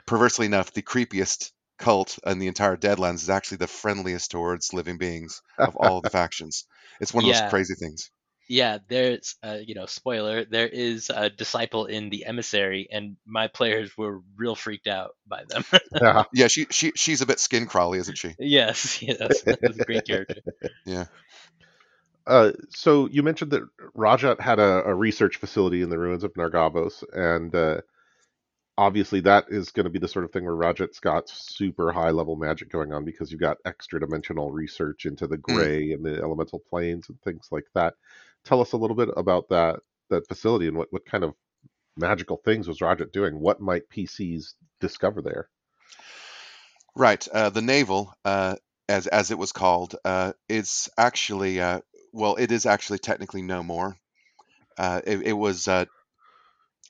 Perversely enough, the creepiest cult in the entire Deadlands is actually the friendliest towards living beings of all of the factions. It's one of Yeah. those crazy things. Yeah, there's uh, you know, spoiler. There is a disciple in the emissary, and my players were real freaked out by them. Yeah. Yeah, she she she's a bit skin crawly, isn't she? yes, yes, that's a great character. Yeah. Uh, so you mentioned that Rajaat had a, a research facility in the ruins of Nargavos, and uh, obviously that is going to be the sort of thing where Rajaat's got super high level magic going on because you've got extra dimensional research into the gray and the elemental planes and things like that. Tell us a little bit about that that facility and what, what kind of magical things was Rajaat doing? What might PCs discover there? Right. Uh, the naval, uh, as as it was called, uh, is actually uh, well, it is actually technically no more. Uh, it, it was uh,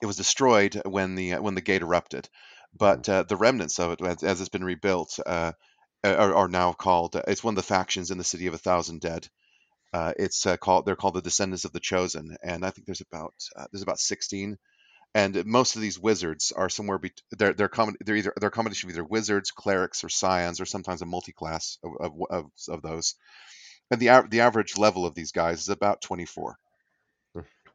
it was destroyed when the uh, when the gate erupted, but uh, the remnants of it, as, as it's been rebuilt, uh, are, are now called. It's one of the factions in the city of a thousand dead. Uh, it's uh, called. They're called the Descendants of the Chosen, and I think there's about uh, there's about sixteen. And most of these wizards are somewhere. Be- they're they're, com- they're either they're a combination of either wizards, clerics, or scions, or sometimes a multi-class of of, of, of those. And the the average level of these guys is about 24.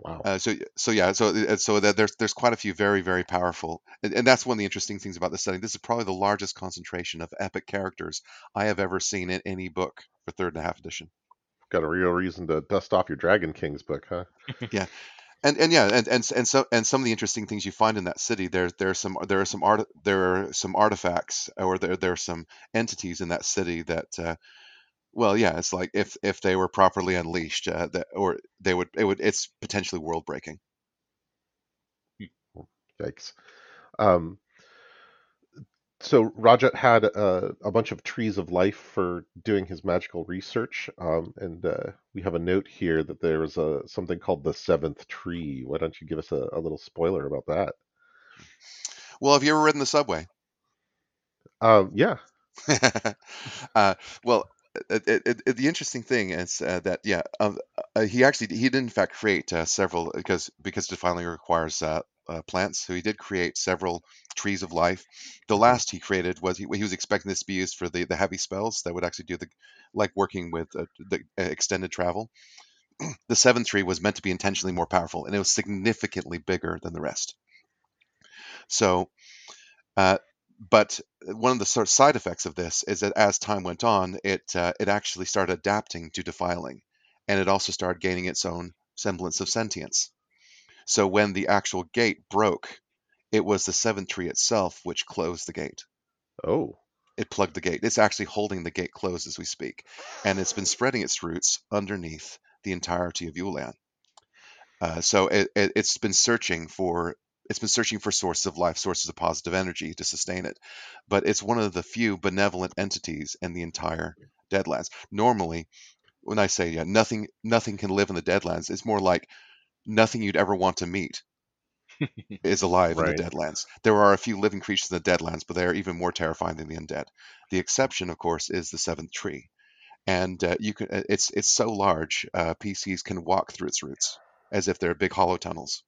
Wow. Uh, so so yeah, so uh, so that there's there's quite a few very very powerful, and, and that's one of the interesting things about this setting. This is probably the largest concentration of epic characters I have ever seen in any book for third and a half edition. got a real reason to dust off your Dragon Kings book, huh? Yeah. And and yeah, and and and so and some of the interesting things you find in that city, there there are some there are some art there are some artifacts or there there are some entities in that city that. Uh, well, yeah, it's like if if they were properly unleashed, uh, that or they would it would it's potentially world breaking. Yikes. Um, so Rajaat had a, a bunch of trees of life for doing his magical research, um, and uh, we have a note here that there is a something called the seventh tree. Why don't you give us a, a little spoiler about that? Well, have you ever ridden the subway? Um, yeah, uh, well, the interesting thing is uh, that yeah, uh, he actually he did in fact create uh, several because because defiling requires uh, uh, plants. So he did create several trees of life. The last he created was he, he was expecting this to be used for the the heavy spells that would actually do the like working with uh, the uh, extended travel. the seventh tree was meant to be intentionally more powerful, and it was significantly bigger than the rest. So. Uh, but one of the sort of side effects of this is that as time went on, it uh, it actually started adapting to defiling, and it also started gaining its own semblance of sentience. So when the actual gate broke, it was the seventh tree itself which closed the gate. Oh, It plugged the gate. It's actually holding the gate closed as we speak, and it's been spreading its roots underneath the entirety of Yulan. Uh, so it, it, it's been searching for it's been searching for sources of life, sources of positive energy to sustain it. But it's one of the few benevolent entities in the entire Deadlands. Normally, when I say yeah, nothing nothing can live in the Deadlands, it's more like nothing you'd ever want to meet is alive in the Deadlands. There are a few living creatures in the Deadlands, but they are even more terrifying than the undead. The exception, of course, is the Seventh Tree, and uh, you can. uh, It's it's so large, uh, PCs can walk through its roots as if they're big hollow tunnels.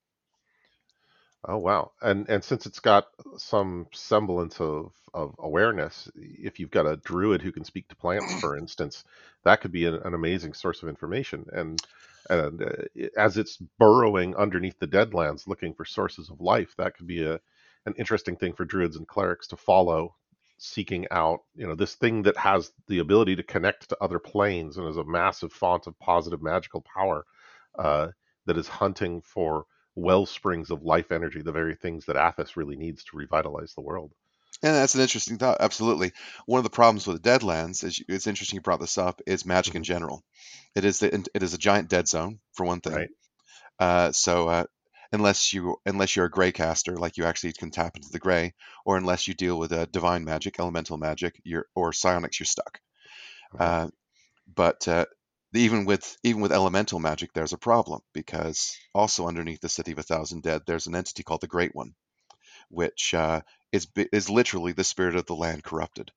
Oh wow! And and since it's got some semblance of of awareness, if you've got a druid who can speak to plants, for instance, that could be an, an amazing source of information. And and uh, as it's burrowing underneath the Deadlands, looking for sources of life, that could be a an interesting thing for druids and clerics to follow, seeking out you know this thing that has the ability to connect to other planes and is a massive font of positive magical power uh, that is hunting for well springs of life energy, the very things that Athas really needs to revitalize the world. And that's an interesting thought. Absolutely. One of the problems with the Deadlands is it's interesting you brought this up is magic in general. It is the, it is a giant dead zone for one thing. Right. Uh, so uh, unless you unless you're a gray caster, like you actually can tap into the gray, or unless you deal with uh, divine magic, elemental magic, you're or psionics, you're stuck. Okay. Uh, but uh, even with even with elemental magic, there's a problem because also underneath the city of a thousand dead, there's an entity called the Great One, which uh, is bi- is literally the spirit of the land corrupted.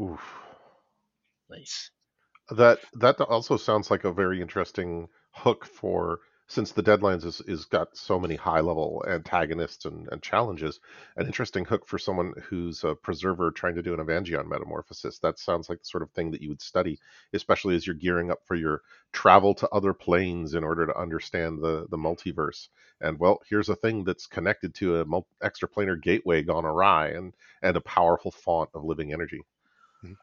Oof. Nice. That that also sounds like a very interesting hook for since the Deadlands is, is got so many high level antagonists and, and challenges, an interesting hook for someone who's a preserver trying to do an avangion metamorphosis. That sounds like the sort of thing that you would study, especially as you're gearing up for your travel to other planes in order to understand the, the multiverse. And well, here's a thing that's connected to a mul- extraplanar gateway gone awry and, and a powerful font of living energy. Mm-hmm.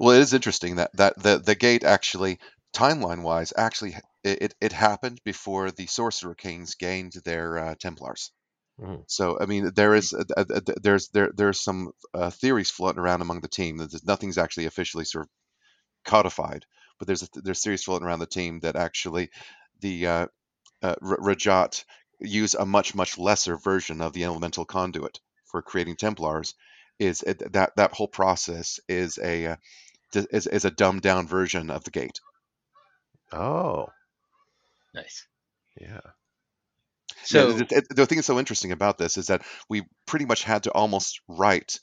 Well, it is interesting that that the the gate actually timeline wise actually it, it, happened before the Sorcerer Kings gained their uh, Templars. Mhm. So I mean, there is uh, uh, there's there there's some uh, theories floating around among the team that there's- nothing's actually officially sort of codified, but there's a, there's theories floating around the team that actually the uh, uh, Rajaat use a much much lesser version of the elemental conduit for creating Templars. Is it, that that whole process is a uh, is, is a dumbed down version of the gate. Oh, Nice. yeah. So Yeah, the, the- thing that's so interesting about this is that we pretty much had to almost write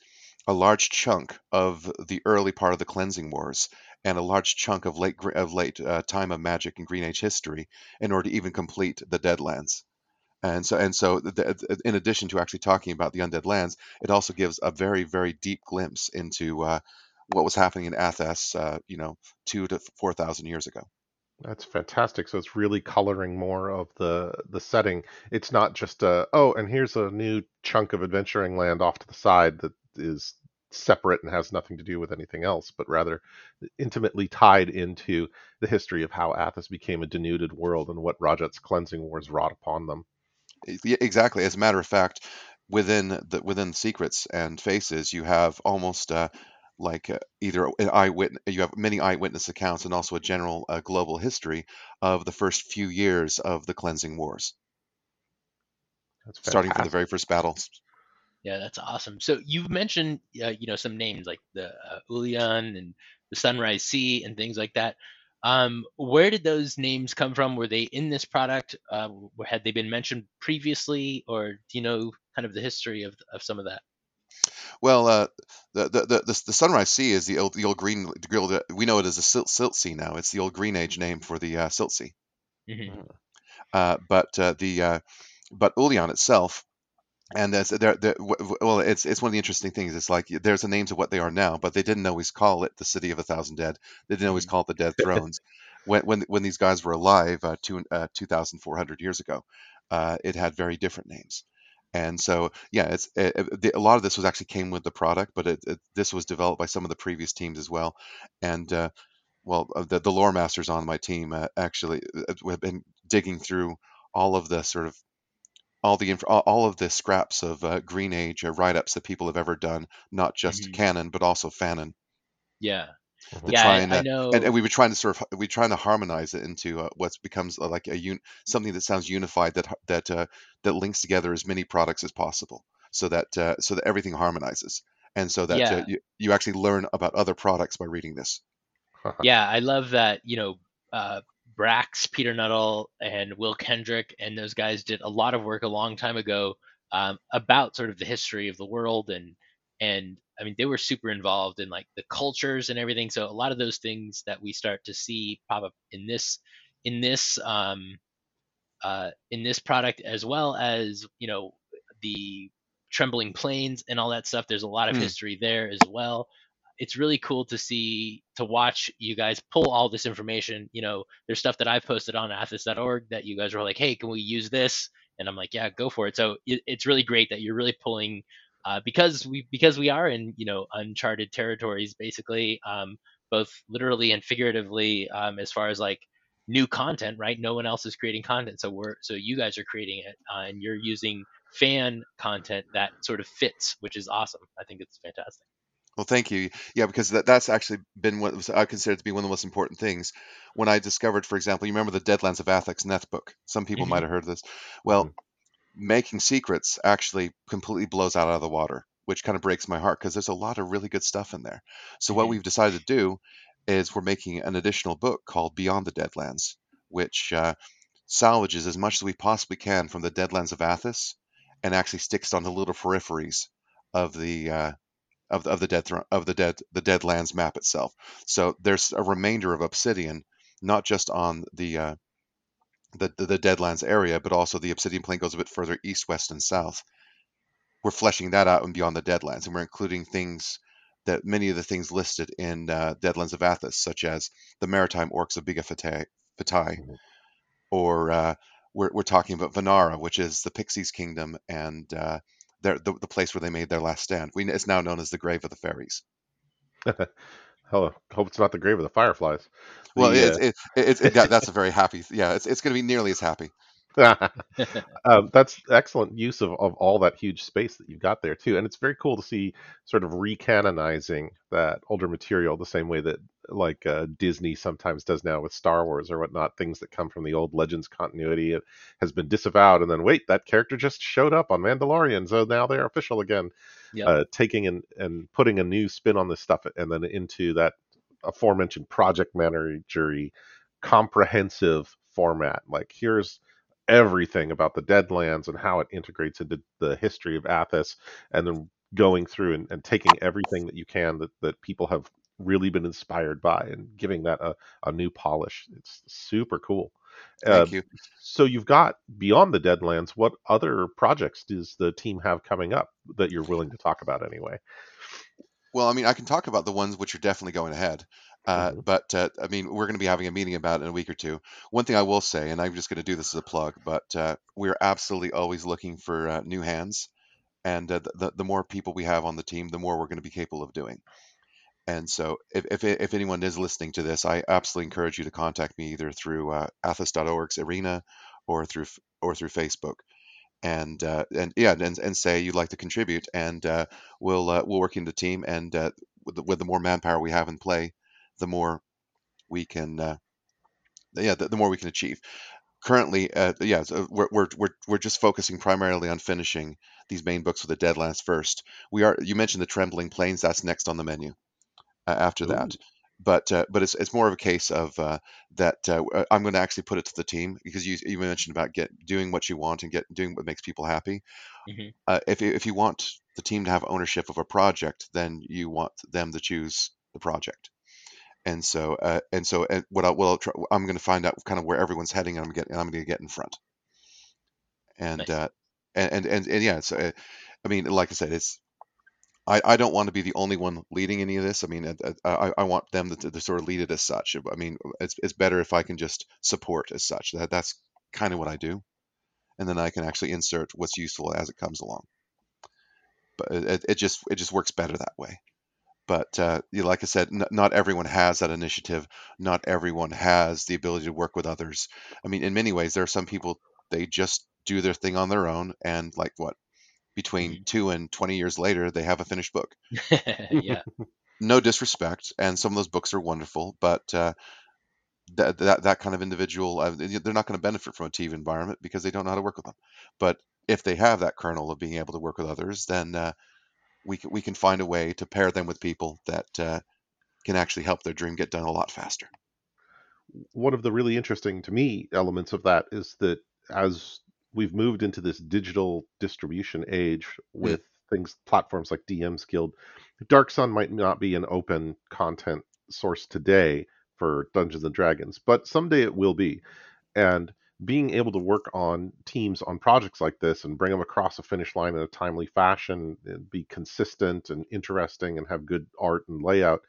a large chunk of the early part of the cleansing wars and a large chunk of late of late uh, time of magic and green age history in order to even complete the deadlands and so and so the- in addition to actually talking about the undead lands it also gives a very very deep glimpse into uh, what was happening in athas uh, you know two to four thousand years ago That's fantastic. So it's really coloring more of the the setting. It's not just a oh, and here's a new chunk of adventuring land off to the side that is separate and has nothing to do with anything else, but rather intimately tied into the history of how Athas became a denuded world and what Rajaat's cleansing wars wrought upon them. Exactly. As a matter of fact, within the within secrets and faces, you have almost uh, like uh, either an eyewitness, you have many eyewitness accounts, and also a general uh, global history of the first few years of the cleansing wars, That's starting from the very first battles. yeah, that's awesome. So you've mentioned uh, you know some names like the uh, Ulian and the Sunrise Sea and things like that. Um, where did those names come from? Were they in this product? Uh, w- had they been mentioned previously, or do you know kind of the history of of some of that? Well, uh, the, the the the the Sunrise Sea is the old the old green the grilled, uh, we know it as a silt, silt sea now. It's the old Green Age name for the uh, silt sea. Mhm. Uh, but uh, the uh, but Ulian itself, and that's there. there- w- w- Well, it's it's one of the interesting things. It's like there's the names of what they are now, but they didn't always call it the City of a Thousand Dead. They didn't always Mhm. call it the Dead Thrones. when when when these guys were alive, uh, two uh, two thousand four hundred years ago, uh, it had very different names. And so, yeah, it's it, it- the, a lot of this was actually came with the product, but it, it, this was developed by some of the previous teams as well. And uh, well, uh, the, the lore masters on my team uh, actually uh, have been digging through all of the sort of all the inf- all of the scraps of uh, Green Age uh, write-ups that people have ever done, not just Mhm. canon but also fanon, Yeah. To Yeah, try I, and, I know. and and we were trying to sort of we trying to harmonize it into uh, what becomes uh, like a un- something that sounds unified that that uh, that links together as many products as possible, so that uh, so that everything harmonizes, and so that uh, Yeah. you you actually learn about other products by reading this. Yeah, I love that, you know, uh, Brax, Peter Nuttall, and Will Kendrick and those guys did a lot of work a long time ago um, about sort of the history of the world and and I mean they were super involved in like the cultures and everything. So a lot of those things that we start to see pop up in this in this um, uh, in this product as well as you know the trembling plains and all that stuff. There's a lot of Mm. history there as well it's really cool to see to watch you guys pull all this information you know there's stuff that i've posted on athas.org that you guys are like hey can we use this and i'm like yeah go for it so it, it's really great that you're really pulling uh, because we because we are in you know uncharted territories basically um, both literally and figuratively um, as far as like new content right no one else is creating content so we're so you guys are creating it uh, and you're using fan content that sort of fits which is awesome i think it's fantastic Well, thank you. Yeah, because that, that's actually been what was, I consider to be one of the most important things. When I discovered, for example, you remember the Deadlands of Athics Neth book? Some people Mhm. might have heard of this. Well, Mhm. Making secrets actually completely blows out of the water, which kind of breaks my heart because there's a lot of really good stuff in there. So what Mhm. we've decided to do is we're making an additional book called Beyond the Deadlands, which uh, salvages as much as we possibly can from the Deadlands of Athas and actually sticks on the little peripheries of the uh, of, of the dead thro- of the dead the Deadlands map itself. So there's a remainder of Obsidian, not just on the uh, the, the the Deadlands area, but also the Obsidian Plain goes a bit further east, west, and south. We're fleshing that out and beyond the Deadlands, and we're including things that many of the things listed in uh, Deadlands of Athas, such as the maritime orcs of Biga Fatai, Mhm. or uh, we're, we're talking about Vanara, which is the Pixies' kingdom and uh, their, the, the place where they made their last stand. We, it's now known as the Grave of the Fairies. Hello. Hope it's not the grave of the fireflies. Well, The, it's it, it, it, that, that's a very happy. Yeah, it's it's going to be nearly as happy. um, that's excellent use of, of all that huge space that you've got there too and it's very cool to see sort of recanonizing that older material the same way that like uh, disney sometimes does now with star wars or whatnot things that come from the old legends continuity it has been disavowed and then wait that character just showed up on mandalorian so now they're official again Yep. uh, taking and, and putting a new spin on this stuff and then into that aforementioned project managery comprehensive format like here's everything about the Deadlands and how it integrates into the history of Athas, and then going through and, and taking everything that you can that, that people have really been inspired by and giving that a, a new polish. It's super cool. Uh, Thank you. so you've got beyond the Deadlands. What other projects does the team have coming up that you're willing to talk about anyway? Well, I mean, I can talk about the ones which are definitely going ahead. Uh, Mhm. But uh, I mean, we're going to be having a meeting about it in a week or two. One thing I will say, and I'm just going to do this as a plug, but uh, we're absolutely always looking for uh, new hands, and uh, the the more people we have on the team, the more we're going to be capable of doing. And so, if, if if anyone is listening to this, I absolutely encourage you to contact me either through uh, athas.org's arena or through or through Facebook, and uh, and yeah, and, and say you'd like to contribute, and uh, we'll uh, we'll work in the team, and uh, with, the, with the more manpower we have in play, the more we can uh, yeah the, the more we can achieve. Currently, uh, yeah, so we're, we're we're we're just focusing primarily on finishing these main books with the Deadlands first. We are you mentioned the Trembling Plains, that's next on the menu uh, after that. but uh, but it's it's more of a case of uh, that uh, I'm going to actually put it to the team because you you mentioned about get doing what you want and get doing what makes people happy. Mhm. Uh, if you- if you want the team to have ownership of a project, then you want them to choose the project. And so uh, and so and what I will try, I'm going to find out kind of where everyone's heading and I'm getting I'm going to get in front. And Nice. uh, and, and and and yeah, so uh, I mean, like I said, it's I, I don't want to be the only one leading any of this. I mean, uh, I, I want them to, to sort of lead it as such. I mean, it's, it's better if I can just support as such. That that's kind of what I do, and then I can actually insert what's useful as it comes along. But it, it- it just it just works better that way. But uh, you know, like I said, n- not everyone has that initiative. Not everyone has the ability to work with others. I mean, in many ways, there are some people they just do their thing on their own, and like what between Mhm. two and twenty years later, they have a finished book yeah. no disrespect, and some of those books are wonderful, but uh, that that that kind of individual, uh, they're not going to benefit from a TV environment because they don't know how to work with them. But if they have that kernel of being able to work with others, then uh, we can, we can find a way to pair them with people that uh, can actually help their dream get done a lot faster. one of the really interesting to me elements of that is that as we've moved into this digital distribution age hmm. with things platforms like DM's Guild, Dark Sun might not be an open content source today for Dungeons and Dragons, but someday it will be. And being able to work on teams on projects like this and bring them across a finish line in a timely fashion and be consistent and interesting and have good art and layout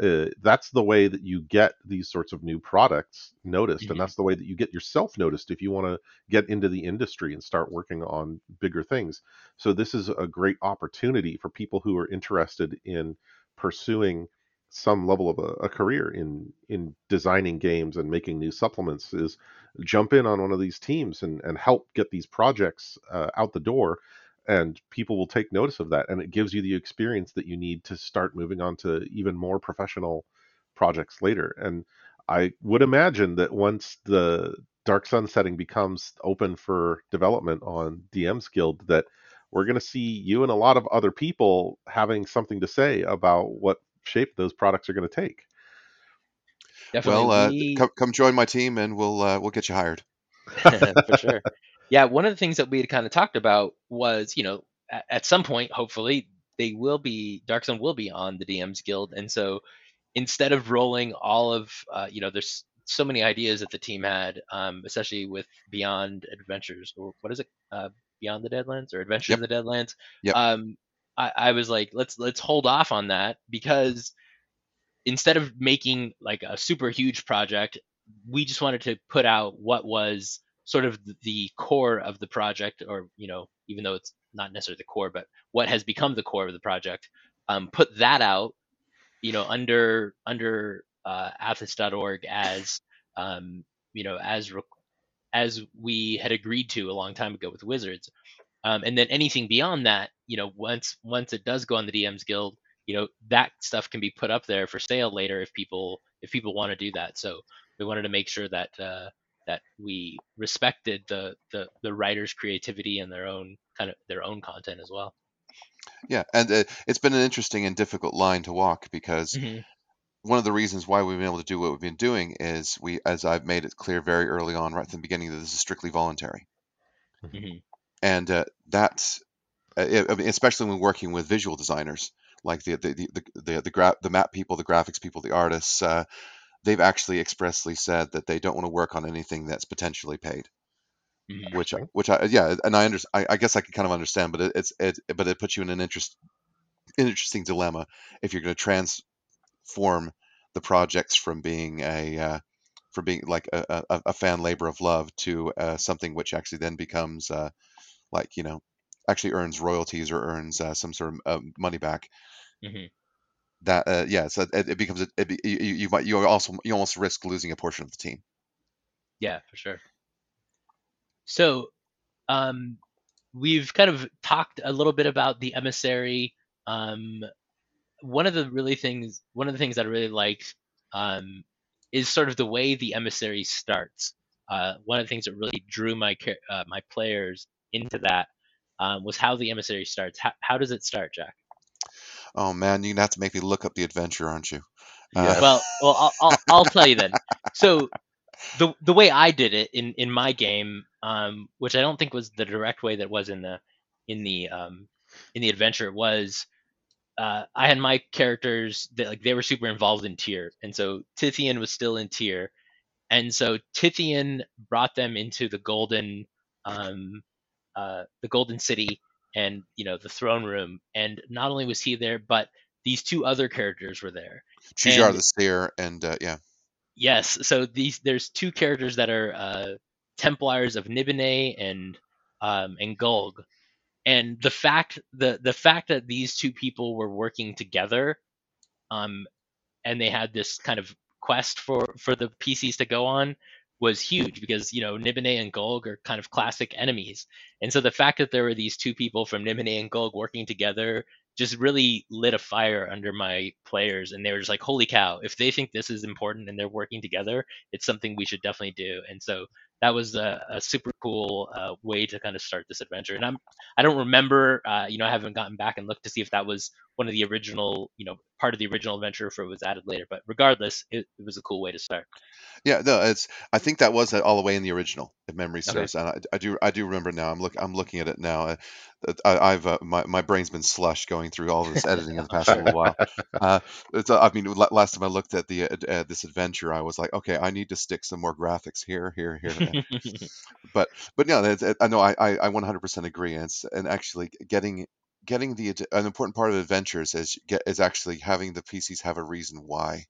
uh, that's the way that you get these sorts of new products noticed Mhm. and that's the way that you get yourself noticed if you want to get into the industry and start working on bigger things so this is a great opportunity for people who are interested in pursuing some level of a, a career in in designing games and making new supplements is jump in on one of these teams and and help get these projects uh, out the door and people will take notice of that and it gives you the experience that you need to start moving on to even more professional projects later and i would imagine that once the dark sun setting becomes open for development on dm's guild that we're going to see you and a lot of other people having something to say about what shape those products are going to take Definitely. well, uh, we- come come join my team and we'll uh, we'll get you hired. for sure. Yeah, one of the things that we had kind of talked about was, you know, at, at some point, hopefully, they will be Dark Sun will be on the DM's Guild, and so instead of rolling all of, uh, you know, there's so many ideas that the team had, um, especially with Beyond Adventures or what is it, uh, Beyond the Deadlands or Adventures Yep. in the Deadlands. Yep. Um, I, I was like, let's let's hold off on that because instead of making like a super huge project, we just wanted to put out what was sort of the core of the project, or you know, even though it's not necessarily the core, but what has become the core of the project. Um, put that out, you know, under under uh, Athas.org as um, you know as re- as we had agreed to a long time ago with Wizards. Um, and then anything beyond that, you know, once once it does go on the DM's Guild, you know, that stuff can be put up there for sale later if people if people want to do that. So we wanted to make sure that uh, that we respected the, the the writers' creativity and their own kind of their own content as well. Yeah, and uh, it's been an interesting and difficult line to walk because Mhm. one of the reasons why we've been able to do what we've been doing is we, as I've made it clear very early on, right from the beginning, that this is strictly voluntary, Mhm. and uh, that's uh, I mean, especially when working with visual designers like the the the the the, the, gra- the map people, the graphics people, the artists. Uh, they've actually expressly said that they don't want to work on anything that's potentially paid. Mhm. which Interesting. which I yeah, and I under I, I guess I can kind of understand, but it, it's it but it puts you in an interest interesting dilemma if you're going to transform the projects from being a uh, from being like a, a, a fan labor of love to uh, something which actually then becomes uh, like you know actually earns royalties or earns uh, some sort of uh, money back. Mhm. That uh, yeah, so it, it becomes a, it, be- you, you might you also you almost risk losing a portion of the team. Yeah, for sure. So, um, we've kind of talked a little bit about the emissary. Um, one of the really things, one of the things that I really liked, um, is sort of the way the emissary starts. Uh, one of the things that really drew my uh, my players into that um, was how the emissary starts. How, how does it start, Jack? Oh man, you're gonna have to make me look up the adventure, aren't you? Uh, Well, well, I'll, I'll, I'll tell you then. So the the way I did it in in my game, um, which I don't think was the direct way that was in the in the um, in the adventure, was uh, I had my characters that like they were super involved in Tyr, and so Tithian was still in Tyr, and so Tithian brought them into the golden um, uh, the golden city and you know the throne room, and not only was he there, but these two other characters were there. Chujar the Seer, and uh, yeah, Yes, so these there's two characters that are uh, Templars of Nibene and um, and Gulg, and the fact the the fact that these two people were working together, um, and they had this kind of quest for for the PCs to go on was huge because you know Nibene and Gulg are kind of classic enemies, and so the fact that there were these two people from Nibene and Gulg working together just really lit a fire under my players. And they were just like holy cow if they think this is important and they're working together it's something we should definitely do. And so that was a, a super cool uh, way to kind of start this adventure and i'm i don't remember uh, you know i haven't gotten back and looked to see if that was one of the original you know part of the original adventure if it was added later but regardless it, it was a cool way to start yeah. No, it's. I think that was all the way in the original, if memory Okay. serves. And I, I do, I do remember now. I'm look, I'm looking at it now. Uh, I, I've, uh, my, my brain's been slush going through all this editing in the past little while. Uh, it's, uh, I mean, last time I looked at the uh, uh, this adventure, I was like, okay, I need to stick some more graphics here, here, here. but but it's, it, I know I, I I 100% agree. And, it's, and actually getting getting the an important part of adventures is get is actually having the PCs have a reason why.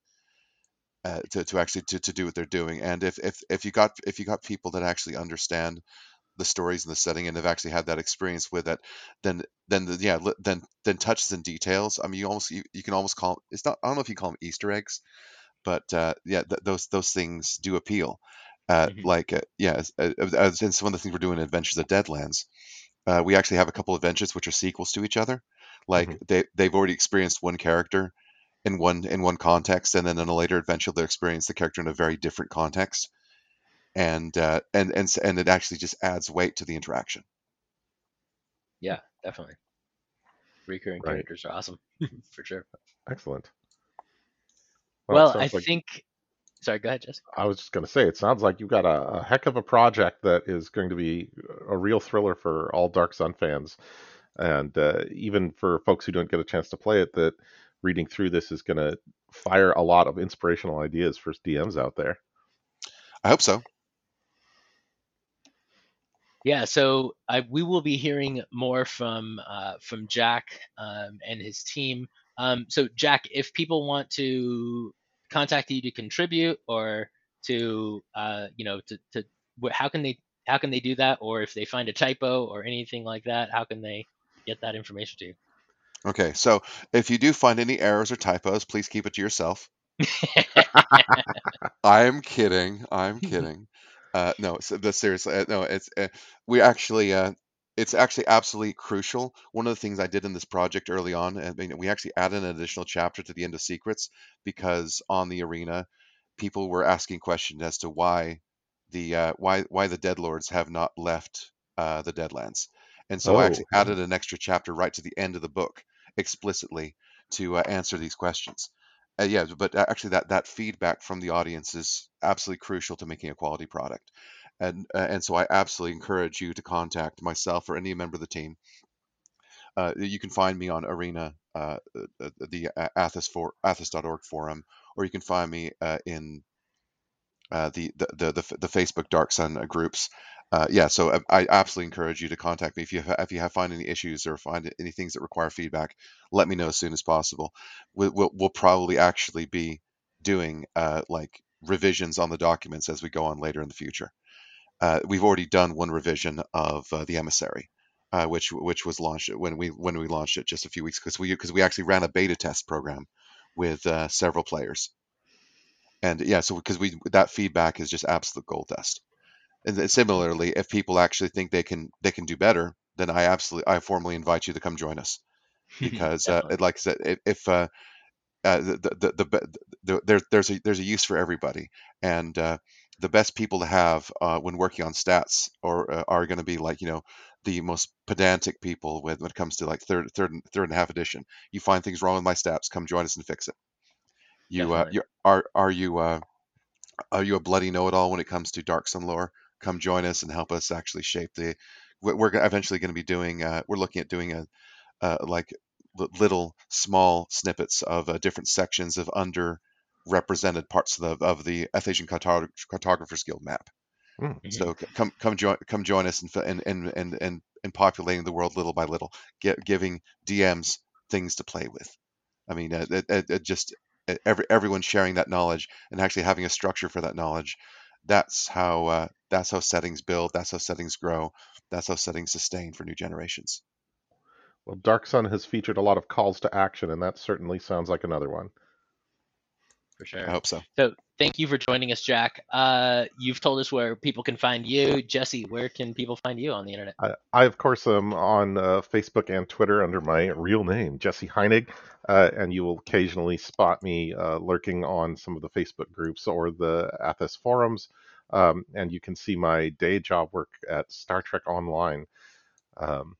Uh, to, to actually to, to do what they're doing and if, if if you got if you got people that actually understand the stories and the setting and have actually had that experience with it then then the, yeah then then touches and details i mean you almost you, you can almost call it's not i don't know if you call them easter eggs but uh, yeah th- those those things do appeal uh, Mhm. like uh, yeah as, as, as and some of the things we're doing in adventures of deadlands uh, we actually have a couple adventures which are sequels to each other like they they've already experienced one character in one in one context and then in a later adventure they'll experience the character in a very different context and uh, and and and it actually just adds weight to the interaction yeah definitely recurring Right. characters are awesome for sure Excellent. well, it i like- think sorry go ahead jess I was just going to say, it sounds like you've got a, a heck of a project that is going to be a real thriller for all Dark Sun fans, and uh, even for folks who don't get a chance to play it. That reading through this is going to fire a lot of inspirational ideas for DMs out there. i hope so Yeah, so I, we will be hearing more from uh, from Jack um, and his team. Um, so Jack, if people want to contact you to contribute or to uh, you know to, to how can they how can they do that? Or if they find a typo or anything like that, how can they get that information to you? okay so if you do find any errors or typos please keep it to yourself i'm kidding i'm kidding uh, no so, seriously uh, no it's uh, we actually uh, it's actually absolutely crucial. One of the things i did in this project early on i mean we actually added an additional chapter to the end of secrets because on the arena people were asking questions as to why the uh, why why the dead lords have not left uh, the deadlands. And so i Oh, actually added an extra chapter right to the end of the book explicitly to uh, answer these questions. Uh, yeah but actually that that feedback from the audience is absolutely crucial to making a quality product and uh, and so i absolutely encourage you to contact myself or any member of the team uh, you can find me on arena uh, uh, the uh, athas for athas.org forum or you can find me uh, in the, the, the the the Facebook Dark Sun groups. Yeah, so I, I absolutely encourage you to contact me if you have, if you have find any issues or find any things that require feedback. Let me know as soon as possible. We, we'll we'll probably actually be doing like revisions on the documents as we go on later in the future. Uh, we've already done one revision of uh, the emissary, uh, which which was launched when we when we launched it just a few weeks because we because we actually ran a beta test program with uh, several players. And yeah so because we that feedback is just absolute gold dust. And then similarly if people actually think they can they can do better then i absolutely i formally invite you to come join us. Because uh, it- like i said if, if uh, uh, the, the, the, the, the, there, there's a there's a use for everybody. And uh, the best people to have uh, when working on stats or uh, are going to be like you know the most pedantic people with when it comes to like third third and third and a half edition you find things wrong with my stats come join us and fix it You uh, you are are you uh, are you a bloody know-it-all when it comes to Dark Sun lore? Come join us and help us actually shape the. We're eventually going to be doing. Uh, we're looking at doing a uh, like little small snippets of uh, different sections of underrepresented parts of the of the Athasian Cartog- Cartographers Guild map. Mm. Mhm. So come come join come join us in and and and and, and populating the world little by little, get, giving DMs things to play with. I mean, uh, it, it, it just uh, every everyone sharing that knowledge and actually having a structure for that knowledge. That's how uh, that's how settings build. That's how settings grow. That's how settings sustain for new generations. Well, Dark Sun has featured a lot of calls to action, and that certainly sounds like another one. For sure. I hope so. So thank you for joining us, Jack. Uh, you've told us where people can find you. Jesse, where can people find you on the internet? I, I of course, am on uh, Facebook and Twitter under my real name, Jesse Heinig, uh, and you will occasionally spot me uh, lurking on some of the Facebook groups or the Athas forums. Um, and you can see my day job work at Star Trek Online. Um,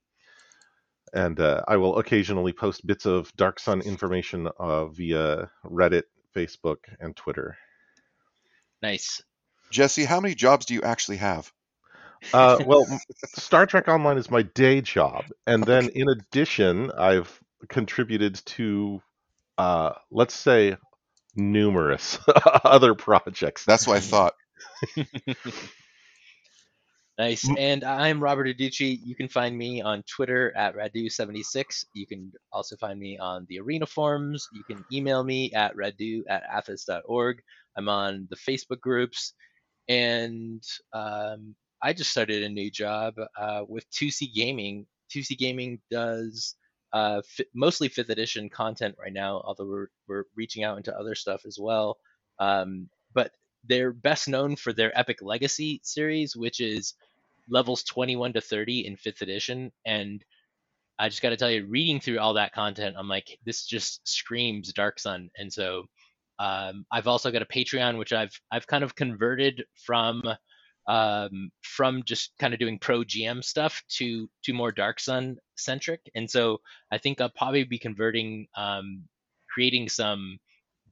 and uh, I will occasionally post bits of Dark Sun information uh, via Reddit, Facebook, and Twitter. Nice. Jesse, how many jobs do you actually have? Uh, well, Star Trek Online is my day job, and then in addition, I've contributed to, uh, let's say, numerous other projects. That's what I thought. Nice. And I'm Robert Adducci. You can find me on Twitter at Radu76. You can also find me on the Arena forums. You can email me at radu at athas.org. I'm on the Facebook groups. And um, I just started a new job uh, with 2C Gaming. 2C Gaming does uh, mostly 5th edition content right now, although we're, we're reaching out into other stuff as well. Um, they're best known for their Epic Legacy series, which is levels 21 to 30 in 5th edition. And I just got to tell you, reading through all that content, I'm like, this just screams Dark Sun. And so um, I've also got a Patreon, which I've I've kind of converted from um, from just kind of doing pro GM stuff to to more Dark Sun centric. And so I think I'll probably be converting, um, creating some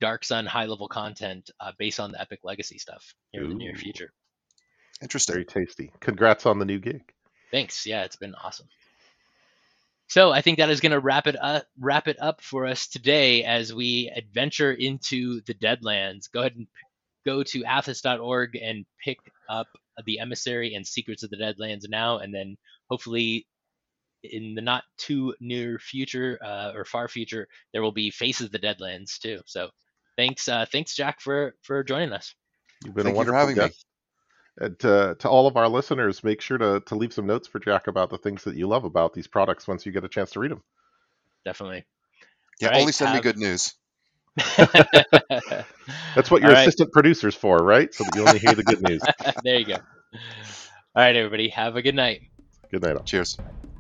Dark Sun high level content uh, based on the Epic Legacy stuff here in the near future. Interesting. Very tasty. Congrats on the new gig. Thanks. Yeah, it's been awesome. So I think that is going to wrap it up. Wrap it up for us today as we adventure into the Deadlands. Go ahead and p- go to athas.org and pick up the Emissary and Secrets of the Deadlands now, and then hopefully in the not too near future uh, or far future, there will be Faces of the Deadlands too. So thanks, uh, thanks Jack for for joining us. You've been Thank a you for wonderful having me. And to, to all of our listeners, make sure to, to leave some notes for Jack about the things that you love about these products once you get a chance to read them. Definitely. Yeah, All right, only send me good news. That's what your All right. assistant producer's for, right? So that you only hear the good news. there you go. All right, everybody. Have a good night. Good night. all. Cheers. Bye.